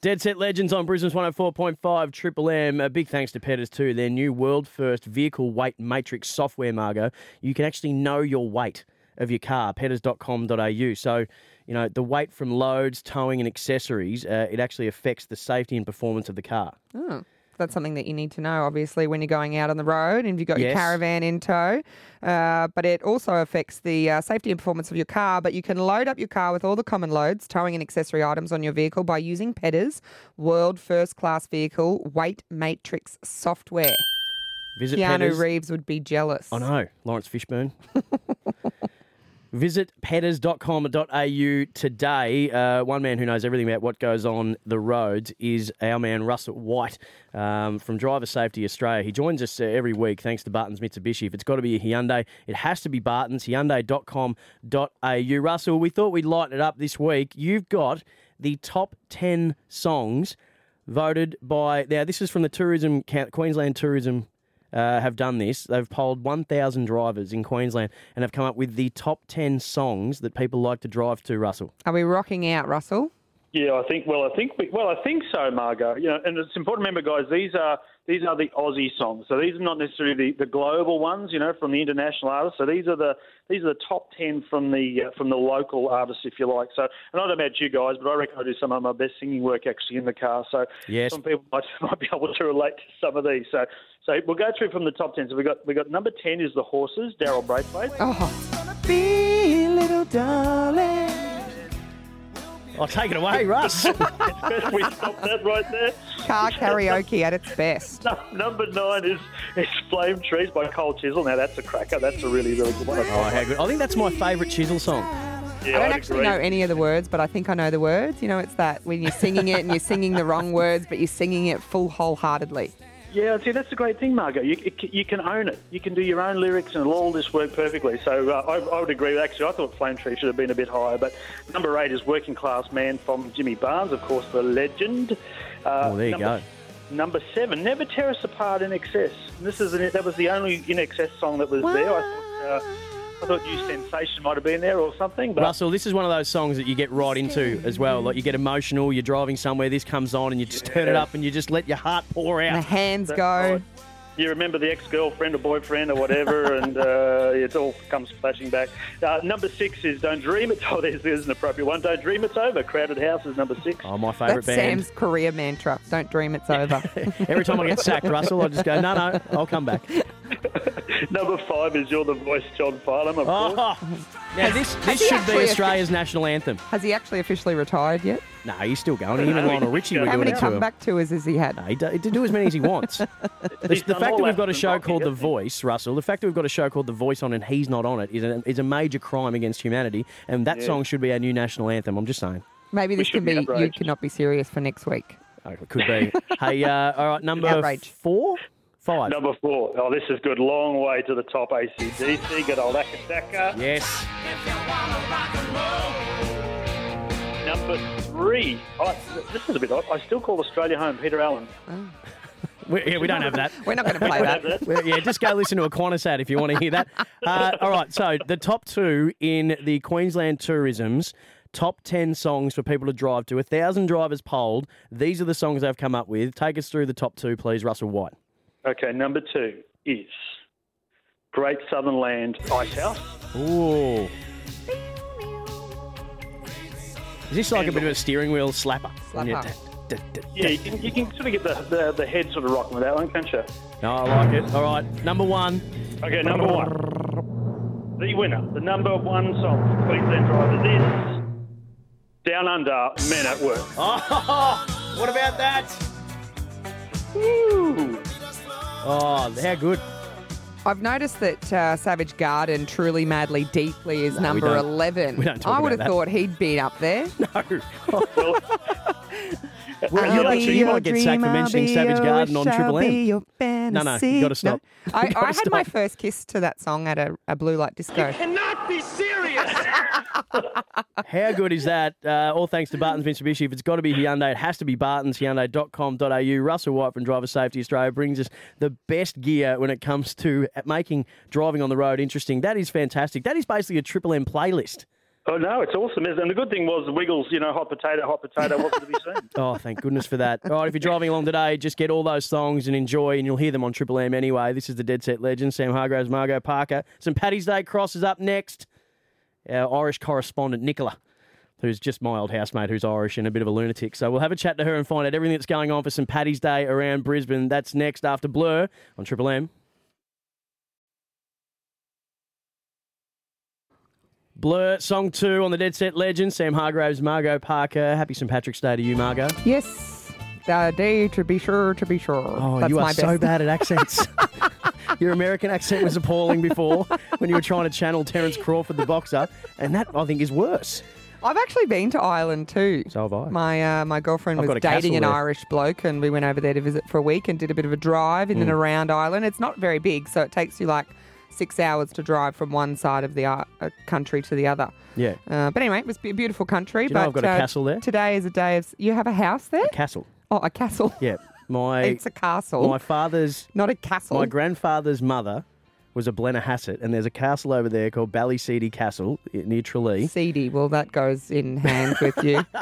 Dead Set Legends on Brisbane's 104.5 Triple M. A big thanks to Pedders too. Their new world first vehicle weight matrix software, Margaux. You can actually know your weight of your car, pedders.com.au. So, you know, the weight from loads, towing, and accessories, uh, it actually affects the safety and performance of the car. Oh, that's something that you need to know, obviously, when you're going out on the road and you've got your caravan in tow. Uh, but it also affects the uh, safety and performance of your car. But you can load up your car with all the common loads, towing and accessory items on your vehicle by using Pedders World First Class Vehicle Weight Matrix software. Visit Keanu Pedders. Reeves would be jealous. I know, Laurence Fishburne. Visit pedders.com.au today. Uh, one man who knows everything about what goes on the roads is our man Russell White um, from Driver Safety Australia. He joins us uh, every week thanks to Barton's Mitsubishi. If it's got to be a Hyundai, it has to be Barton's, hyundai.com.au. Russell, we thought we'd lighten it up this week. You've got the top 10 songs voted by. Now, this is from the Tourism Queensland Tourism uh, have done this. They've polled 1,000 drivers in Queensland and have come up with the top 10 songs that people like to drive to, Russell. Are we rocking out, Russell? Yeah, I think. Well, I think. We, well, I think so, Margaux. You know, and it's important to remember, guys. These are these are the Aussie songs. So these are not necessarily the, the global ones. You know, from the international artists. So these are the these are the top ten from the uh, from the local artists, if you like. So, and I don't know about you guys, but I reckon I do some of my best singing work actually in the car. So Yes. some people might, might be able to relate to some of these. So, so we'll go through from the top ten. So we got we got number ten is the Horses, Daryl Braithwaite. Oh, be little darling. Oh, take it away, Russ. we stop that right there. Car karaoke at its best. Number nine is, is Flame Trees by Cold Chisel. Now that's a cracker. That's a really, really good one. Oh, how good. I think that's my favourite Chisel song. Yeah, I don't I'd actually agree. know any of the words, but I think I know the words. You know, it's that when you're singing it and you're singing the wrong words, but you're singing it full wholeheartedly. Yeah, see, that's the great thing, Margaux. You, you can own it. You can do your own lyrics and all this work perfectly. So uh, I, I would agree. Actually, I thought Flame Tree should have been a bit higher. But number eight is Working Class Man from Jimmy Barnes, of course, the legend. Uh, Oh, there you number, go. Number seven, Never Tear Us Apart INXS. This is an, that was the only INXS song that was there. I thought, uh, I thought New Sensation might have been there or something. But Russell, this is one of those songs that you get right into as well. Like you get emotional, you're driving somewhere, this comes on, and you just turn it up and you just let your heart pour out. The hands go. right. You remember the ex-girlfriend or boyfriend or whatever, and uh, it all comes flashing back. Uh, number six is "Don't Dream It's." Over. Oh, there's, there's an appropriate one. "Don't Dream It's Over." Crowded House is number six. Oh, my favourite That's band. Sam's career mantra. Don't dream it's over. Every time I get sacked, Russell, I just go, no, no, I'll come back. number five is "You're the Voice," John Farnham. Of course. Oh, now this this should be actually- Australia's national anthem. Has he actually officially retired yet? No, he's still going. Him and Lionel Richie were How doing many it to him. comeback tours has he had? No, he do, he do as many as he wants. the the fact that we've got a show called The? Voice, Russell, the fact that we've got a show called The Voice on and he's not on it is a, is a major crime against humanity, and that Yeah. song should be our new national anthem. I'm just saying. Maybe this can be be, you cannot be serious for next week. Oh, it could be. hey, uh, all right, number Outrage. four? Five. Number four. Oh, this is good. Long way to the top. ACDC. Good old Acca Dacca. Yes. Number three. Oh, this is a bit odd. I still call Australia home. Peter Allen. We, yeah, we don't have that. We're not going to play that. Well, yeah, just go listen to a Qantas ad if you want to hear that. Uh, all right, so the top two in the Queensland Tourism's top 10 songs for people to drive to. A thousand drivers polled. These are the songs they've come up with. Take us through the top two, please, Russell White. Okay, number two is Great Southern Land Icehouse. Ooh. Is this like a bit of a steering wheel slapper? When you- Slapper. Yeah, you can, you can sort of get the, the, the head sort of rocking with that one, can't you? No, I like it. All right, number one. Okay, number one. The winner, the number one song for Queensland drivers is Down Under Men at Work. Oh, what about that? Woo! Oh, how good. I've noticed that uh, Savage Garden, Truly Madly Deeply, is No, we number don't- 11. we don't talk I would about have that. thought he'd been up there. No. Well, I'll you be actually you your might get sacked for dream, I'll mentioning be Savage your Garden on wish, Triple I'll M. be your No, no, fantasy. you got to stop. I, You gotta I had my stop. first kiss to that song at a, a blue light disco. Cannot be serious. How good is that? Uh, all thanks to Barton's Mitsubishi. If it's got to be Hyundai, it has to be Barton's Hyundai.com.au. Russell White from Driver Safety Australia brings us the best gear when it comes to making driving on the road interesting. That is fantastic. That is basically a Triple M playlist. Oh, no, it's awesome. isn't it? And the good thing was the Wiggles, you know, hot potato, hot potato, wasn't to be seen. Oh, thank goodness for that. All right, if you're driving along today, just get all those songs and enjoy, and you'll hear them on Triple M anyway. This is the Dead Set Legend, Sam Hargraves, Margaux Parker. Some Paddy's Day crosses up next. Our Irish correspondent, Nicola, who's just my old housemate, who's Irish and a bit of a lunatic. So we'll have a chat to her and find out everything that's going on for St. Paddy's Day around Brisbane. That's next after Blur on Triple M. Blur, song two on the Dead Set Legend, Sam Hargraves, Margaux Parker. Happy St. Patrick's Day to you, Margaux. Yes, the day to be sure, to be sure. Oh, That's you are my so bad at accents. Your American accent was appalling before when you were trying to channel Terence Crawford, the boxer, and that I think is worse. I've actually been to Ireland too. So have I. My uh, my girlfriend I've was got a castle dating an there. Irish bloke, and we went over there to visit for a week and did a bit of a drive in and Mm. around Ireland. It's not very big, so it takes you like six hours to drive from one side of the uh, uh, country to the other. Yeah, Uh, but anyway, it was a beautiful country. Do you know but I've got a uh, castle there? Today is a day of. You have a house there? A castle. Oh, a castle. Yeah, My It's a castle. My father's not a castle. My grandfather's mother was a Blennerhassett, and there's a castle over there called Ballyseede Castle near Tralee. Seedy. Well, that goes in hand with you.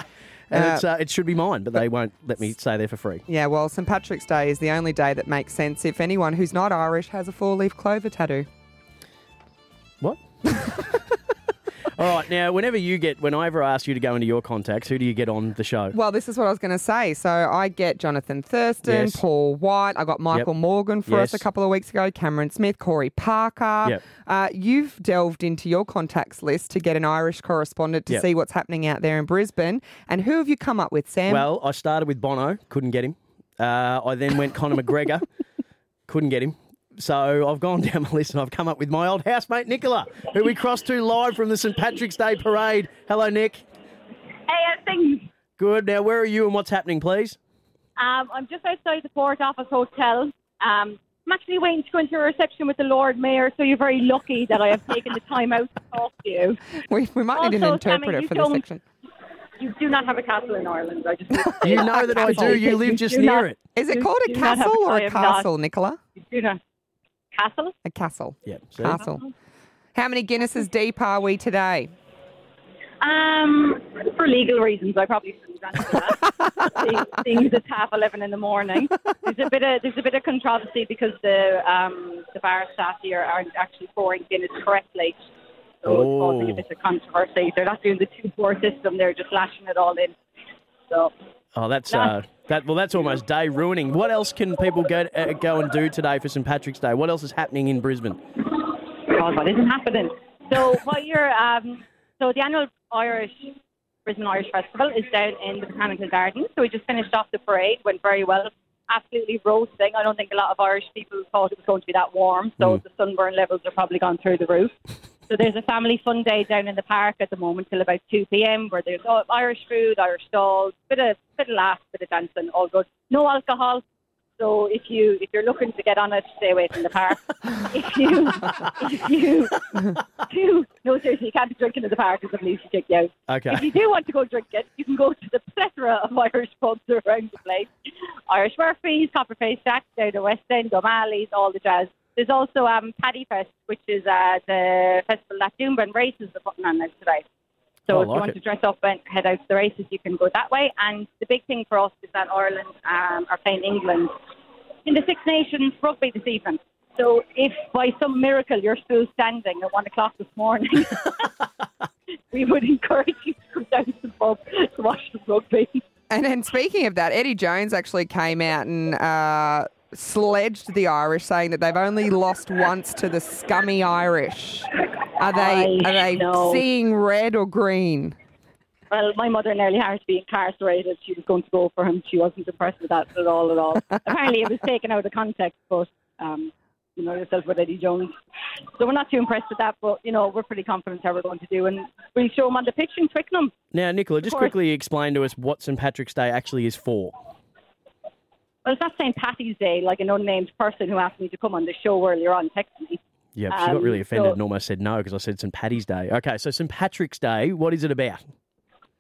And Uh, it's, uh, it should be mine, but they won't let me stay there for free. Yeah, well, St. Patrick's Day is the only day that makes sense if anyone who's not Irish has a four leaf clover tattoo. What? All right, now, whenever you get, when I ever ask you to go into your contacts, who do you get on the show? Well, this is what I was going to say. So I get Jonathan Thurston, Yes. Paul White. I got Michael Yep. Morgan for us a couple of weeks ago, Cameron Smith, Corey Parker. Yep. Uh, you've delved into your contacts list to get an Irish correspondent to Yep. see what's happening out there in Brisbane. And who have you come up with, Sam? Well, I started with Bono, couldn't get him. Uh, I then went Conor McGregor, couldn't get him. So I've gone down my list and I've come up with my old housemate Nicola, who we crossed to live from the St Patrick's Day parade. Hello, Nick. Hey, things. Good. Now, where are you and what's happening, please? Um, I'm just outside the Port Office Hotel. Um, I'm actually waiting to go into a reception with the Lord Mayor, so you're very lucky that I have taken the time out to talk to you. we, we might need an Also, Sammy, interpreter for this section. You do not have a castle in Ireland. I just need to say You know that I do. You live just do near not- it. Is it called a do not have castle or a am not. castle, Nicola? You do not. Castle? A castle. Yeah. Castle. How many Guinnesses deep are we today? Um, for legal reasons, I probably shouldn't answer that. Seeing- Seeing it's half eleven in the morning, there's a bit of there's a bit of controversy because the um the bar staff here aren't actually pouring Guinness correctly, so it's causing a Oh. bit of controversy. They're not doing the two pour system; they're just lashing it all in. So Oh, that's uh, that. Well, that's almost day ruining. What else can people go uh, go and do today for St Patrick's Day? What else is happening in Brisbane? God, what isn't happening? So what you're um so the annual Irish Brisbane Irish Festival is down in the Botanical Gardens. So we just finished off the parade, went very well. Absolutely roasting. I don't think a lot of Irish people thought it was going to be that warm, so the sunburn levels are probably gone through the roof. So there's a family fun day down in the park at the moment till about two p.m. where there's Irish food, Irish stalls, bit of bit of laughs, bit of dancing, all good. No alcohol. So if you if you're looking to get on it, stay away from the park. if you if you do no seriously, you can't be drinking in the park because the police will kick you out. Okay. If you do want to go drink it, you can go to the plethora of Irish pubs around the place. Irish Murphy's, Copperface Jack's down the West End, O'Malley's, all the jazz. There's also um, Paddy Fest, which is uh, the festival that Doomben races are putting on now today. So Oh, I if you want it. to dress up and head out to the races, you can go that way. And the big thing for us is that Ireland um, are playing England in the Six Nations rugby this evening. So if by some miracle you're still standing at one o'clock this morning, we would encourage you to come down to the pub to watch the rugby. And then speaking of that, Eddie Jones actually came out and uh, sledged the Irish, saying that they've only lost once to the scummy Irish. Are they I are they know. seeing red or green? Well, my mother nearly had to be incarcerated. She was going to go for him. She wasn't impressed with that at all, at all. Apparently, it was taken out of context, but um, you know yourself with Eddie Jones. So we're not too impressed with that, but you know we're pretty confident how we're going to do, and we'll show them on the pitch in Twickenham. Now, Nicola, just quickly explain to us what St Patrick's Day actually is for. Well, it's not St. Patty's Day, like an unnamed person who asked me to come on the show earlier on texted me. Yeah, she got Um, really offended so- and almost said no because I said St Patty's Day. Okay, so St Patrick's Day, what is it about?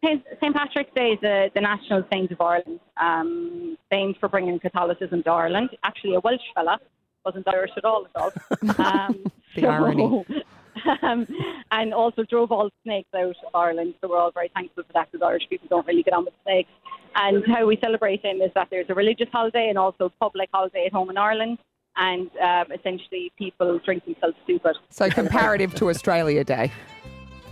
St. St. Patrick's Day is the, the national saint of Ireland, um, famed for bringing Catholicism to Ireland. Actually, a Welsh fella, wasn't Irish at all at all. Um, The irony. um, and also drove all snakes out of Ireland. So we're all very thankful for that because Irish people don't really get on with snakes. And how we celebrate him is that there's a religious holiday and also a public holiday at home in Ireland. And um, essentially, people drink themselves stupid. So comparative to Australia Day.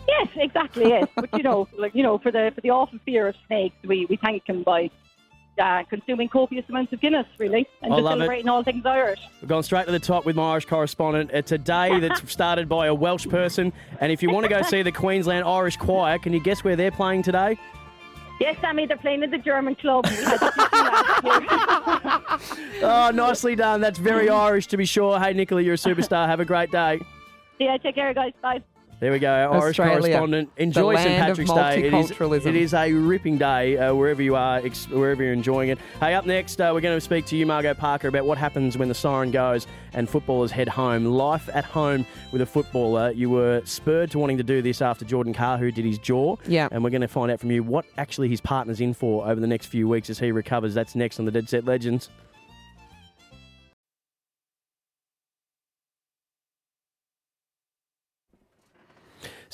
Yes, exactly. Yes, but you know, like you know, for the for the awful fear of snakes, we, we thank him by uh, consuming copious amounts of Guinness, really, and I just love it. celebrating all things Irish. We've gone straight to the top with my Irish correspondent. It's a day that's started by a Welsh person. And if you want to go see the Queensland Irish Choir, can you guess where they're playing today? Yes, Sammy, they're playing at the German club. We had to last year. Oh, nicely done. That's very Irish to be sure. Hey, Nicola, you're a superstar. Have a great day. yeah, take care, guys. Bye. There we go, our Irish Australia, correspondent. Enjoy St. Patrick's Day. It is, it is a ripping day uh, wherever you are, ex- wherever you're enjoying it. Hey, up next, uh, we're going to speak to you, Margaux Parker, about what happens when the siren goes and footballers head home. Life at home with a footballer. You were spurred to wanting to do this after Jordan Kahu, who did his jaw. Yeah. And we're going to find out from you what actually his partner's in for over the next few weeks as he recovers. That's next on the Dead Set Legends.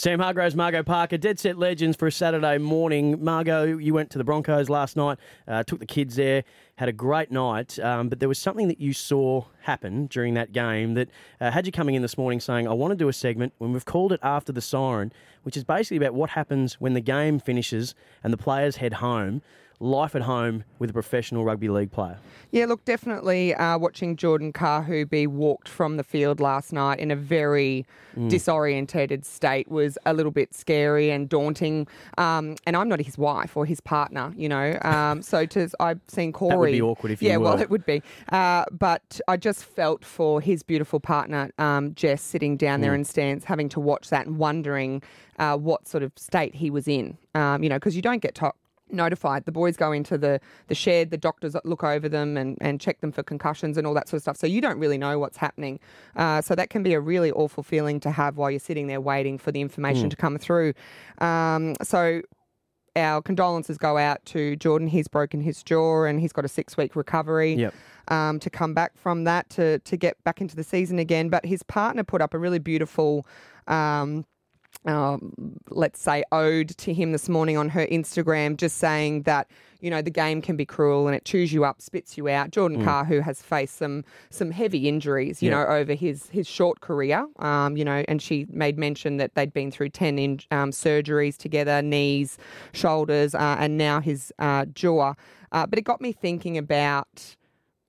Sam Hargraves, Margaux Parker, Dead Set Legends for a Saturday morning. Margaux, you went to the Broncos last night, uh, took the kids there, had a great night, um, but there was something that you saw happen during that game that uh, had you coming in this morning saying, I want to do a segment when we've called it After the Siren, which is basically about what happens when the game finishes and the players head home. Life at home with a professional rugby league player. Yeah, look, definitely uh, watching Jordan Kahu be walked from the field last night in a very Mm. disorientated state was a little bit scary and daunting. Um, and I'm not his wife or his partner, you know. Um, so to I've seen Corey. That would be awkward if you Yeah, well, it would be. Uh, but I just felt for his beautiful partner, um, Jess, sitting down there Mm. in stands, having to watch that and wondering uh, what sort of state he was in. Um, you know, because you don't get to- notified. The boys go into the, the shed, the doctors look over them and, and check them for concussions and all that sort of stuff. So you don't really know what's happening. Uh, so that can be a really awful feeling to have while you're sitting there waiting for the information Mm. to come through. Um, so our condolences go out to Jordan. He's broken his jaw and he's got a six week recovery. Yep. Um, to come back from that to to get back into the season again, but his partner put up a really beautiful um, um, let's say, ode to him this morning on her Instagram, just saying that you know the game can be cruel and it chews you up, spits you out. Jordan Mm. Kahu, who has faced some some heavy injuries, you Yeah. know, over his his short career, um, you know, and she made mention that they'd been through ten in, um, surgeries together, knees, shoulders, uh, and now his uh, jaw. Uh, but it got me thinking about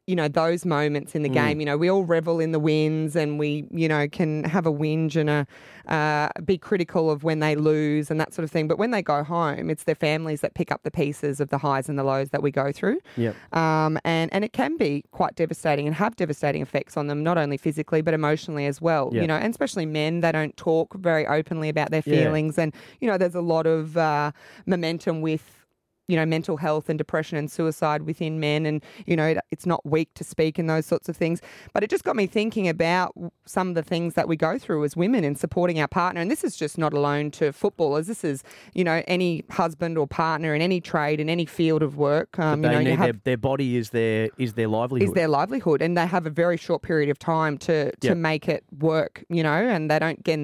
you know those moments in the Mm. game you know we all revel in the wins and we you know can have a whinge and a uh, be critical of when they lose and that sort of thing but when they go home it's their families that pick up the pieces of the highs and the lows that we go through Yep. um, and and it can be quite devastating and have devastating effects on them not only physically but emotionally as well Yeah. you know and especially men they don't talk very openly about their Yeah. feelings and you know there's a lot of uh, momentum with you know mental health and depression and suicide within men and you know it- it's not weak to speak and those sorts of things but it just got me thinking about some of the things that we go through as women in supporting our partner and this is just not alone to footballers this is you know any husband or partner in any trade in any field of work um, you know you have their, their body is their is their livelihood. is their livelihood and they have a very short period of time to to Yep. make it work you know and they don't get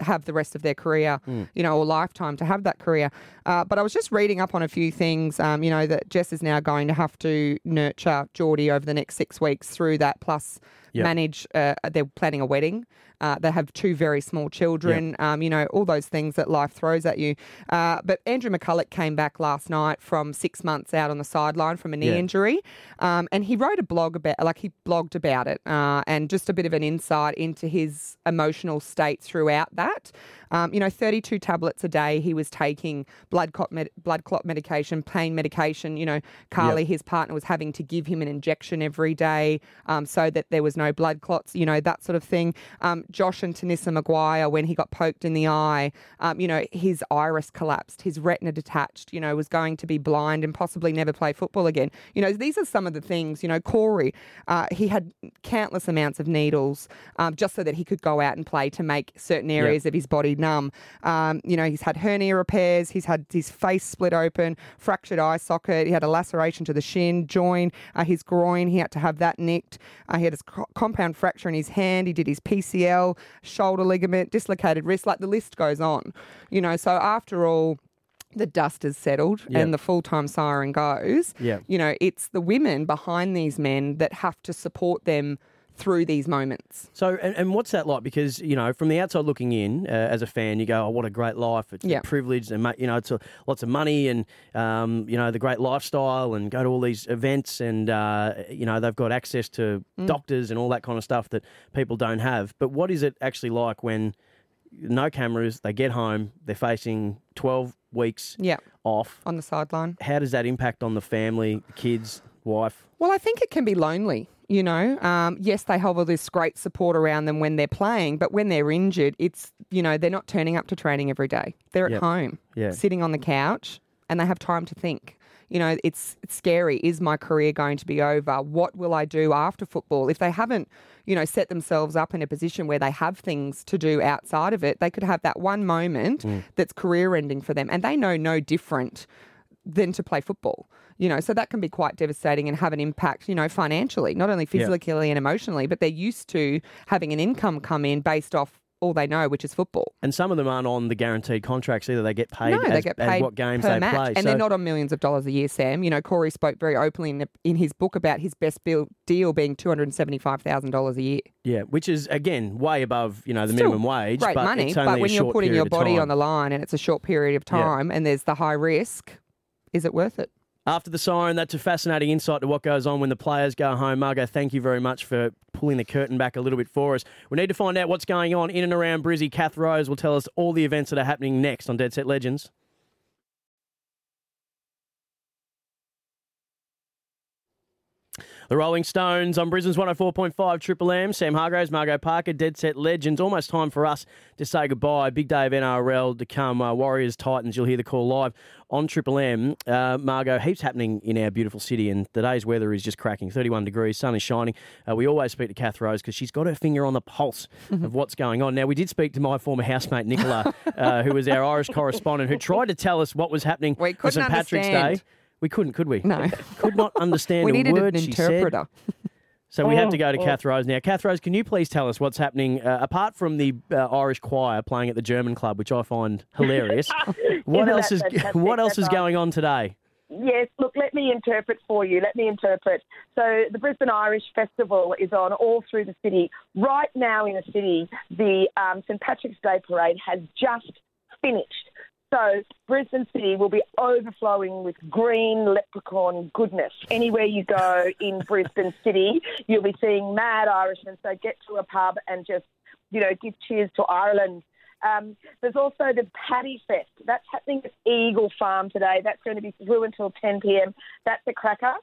have the rest of their career Mm. you know or lifetime to have that career uh, but i was just reading up on a few things um, you know that jess is now going to have to nurture geordie over the next six weeks through that plus Yep. manage uh, they're planning a wedding uh, they have two very small children um, you know all those things that life throws at you. Uh, but andrew mccullough came back last night from six months out on the sideline from a knee Yeah. injury um, and he wrote a blog about like he blogged about it uh, and just a bit of an insight into his emotional state throughout that. Um, you know 32 tablets a day he was taking blood clot, med- blood clot medication pain medication. You know carly Yep. his partner was having to give him an injection every day um, so that there was no blood clots you know that sort of thing. Um, josh and tanissa mcguire when he got poked in the eye um, you know his iris collapsed his retina detached you know was going to be blind and possibly never play football again you know these are some of the things you know corey uh, he had countless amounts of needles um, just so that he could go out and play to make certain areas of his body numb. Um, you know, he's had hernia repairs, he's had his face split open, fractured eye socket, he had a laceration to the shin, joint, uh, his groin, he had to have that nicked. Uh, he had a co- compound fracture in his hand, he did his PCL, shoulder ligament, dislocated wrist, like the list goes on. You know, so after all, the dust has settled Yep. and the full time siren goes. Yep. You know, it's the women behind these men that have to support them through these moments. So, and, and what's that like? Because you know, from the outside looking in, uh, as a fan, you go, "Oh, what a great life! It's Yeah. a privilege, and you know, it's a, lots of money, and um, you know, the great lifestyle, and go to all these events, and uh, you know, they've got access to Mm. doctors and all that kind of stuff that people don't have. But what is it actually like when no cameras? They get home, they're facing twelve weeks Yeah. off on the sideline. How does that impact on the family, kids, wife? Well, I think it can be lonely. You know, um, yes, they have all this great support around them when they're playing, but when they're injured, it's you know they're not turning up to training every day. They're at Yep. home, Yeah. sitting on the couch, and they have time to think. You know, it's, it's scary. Is my career going to be over? What will I do after football? If they haven't, you know, set themselves up in a position where they have things to do outside of it, they could have that one moment Mm. that's career ending for them, and they know no different than to play football. You know, so that can be quite devastating and have an impact, you know, financially, not only Yeah. physically and emotionally, but they're used to having an income come in based off all they know, which is football. And some of them aren't on the guaranteed contracts either. They get paid, no, as, they get paid what games per they match, play. and So- they're not on millions of dollars a year. Sam, you know, Corey spoke very openly in, in his book about his best deal being two hundred seventy-five thousand dollars a year. Yeah, which is again way above you know the Still minimum wage. great but money, it's only but when you're putting your body on the line and it's a short period of Yeah. time, and there's the high risk, is it worth it? After the siren, that's a fascinating insight to what goes on when the players go home. Margaux, thank you very much for pulling the curtain back a little bit for us. We need to find out what's going on in and around Brizzy. Kath Rose will tell us all the events that are happening next on Dead Set Legends. The Rolling Stones on Brisbane's 104.5 Triple M. Sam Hargraves, Margaux Parker, Dead Set Legends. Almost time for us to say goodbye. Big day of NRL to come. Uh, Warriors, Titans. You'll hear the call live on Triple M. Uh, Margaux, heaps happening in our beautiful city, and today's weather is just cracking. 31 degrees, sun is shining. Uh, we always speak to Kath Rose because she's got her finger on the pulse of what's going on. Now, we did speak to my former housemate, Nicola, uh, who was our Irish correspondent, who tried to tell us what was happening for couldn't St. Patrick's. Day. We couldn't, could we? No. Could not understand we a needed word an she said. interpreter. So we had to Oh, go to oh. Kath Rose now. Kath Rose, can you please tell us what's happening uh, apart from the uh, Irish choir playing at the German club, which I find hilarious? what Isn't else that is fantastic? what else is going on today? Yes, look, let me interpret for you. Let me interpret. So, the Brisbane Irish Festival is on all through the city. Right now in the city, the um, St. Patrick's Day Parade has just finished. So, Brisbane City will be overflowing with green leprechaun goodness. Anywhere you go in Brisbane City, you'll be seeing mad Irishmen. So, get to a pub and just, you know, give cheers to Ireland. Um, there's also the Paddy Fest. That's happening at Eagle Farm today. That's going to be through until 10 p.m. That's a cracker.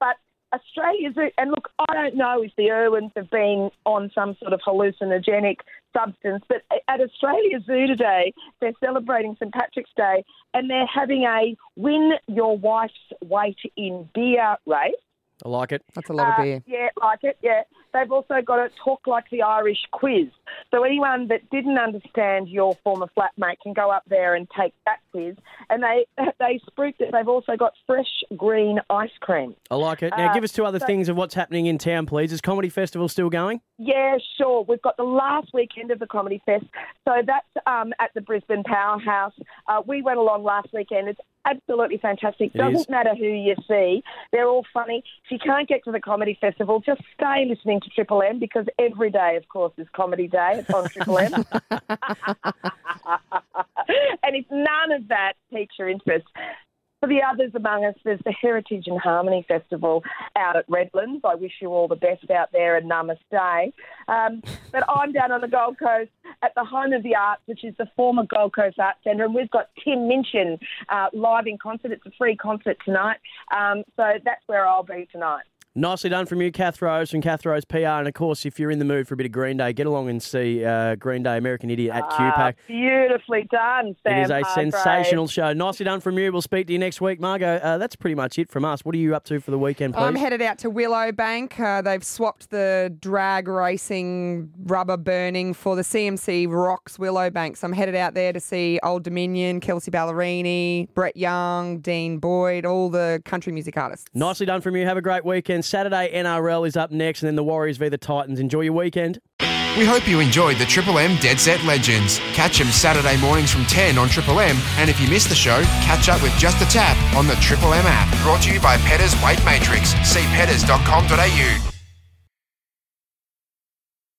But Australia Zoo, and look, I don't know if the Irwins have been on some sort of hallucinogenic substance, but at Australia Zoo today, they're celebrating St Patrick's Day and they're having a win your wife's weight in beer race. I like it. That's a lot of Uh, beer. Yeah, like it. Yeah, they've also got a talk like the Irish quiz. So anyone that didn't understand your former flatmate can go up there and take that quiz. And they they spruiked it. They've also got fresh green ice cream. I like it. Now, Uh, give us two other so- things of what's happening in town, please. Is Comedy Festival still going? Yeah, sure. We've got the last weekend of the Comedy Fest. So that's um, at the Brisbane Powerhouse. Uh, we went along last weekend. It's absolutely fantastic. It Doesn't is. matter who you see, they're all funny. If you can't get to the Comedy Festival, just stay listening to Triple M because every day, of course, is Comedy Day. It's on Triple M. and if none of that piques your interest, for the others among us, there's the Heritage and Harmony Festival out at Redlands. I wish you all the best out there and namaste. Um, but I'm down on the Gold Coast at the Home of the Arts, which is the former Gold Coast Arts Centre, and we've got Tim Minchin uh, live in concert. It's a free concert tonight, um, so that's where I'll be tonight. Nicely done from you, Kath Rose from Kath Rose PR. And of course, if you're in the mood for a bit of Green Day, get along and see uh, Green Day American Idiot at Ah, QPAC. beautifully done, Sam. It is a Hargrave. sensational show. Nicely done from you. We'll speak to you next week, Margaux. Uh, that's pretty much it from us. What are you up to for the weekend, please? I'm headed out to Willowbank. Uh, they've swapped the drag racing rubber burning for the CMC Rocks Willowbank. So I'm headed out there to see Old Dominion, Kelsea Ballerini, Brett Young, Dean Brody, all the country music artists. Nicely done from you. Have a great weekend. Saturday NRL is up next, and then the Warriors v the Titans. Enjoy your weekend. We hope you enjoyed the Triple M Dead Set Legends. Catch them Saturday mornings from 10 on Triple M, and if you missed the show, catch up with Just a Tap on the Triple M app. Brought to you by Pedders Weight Matrix. See pedders.com.au.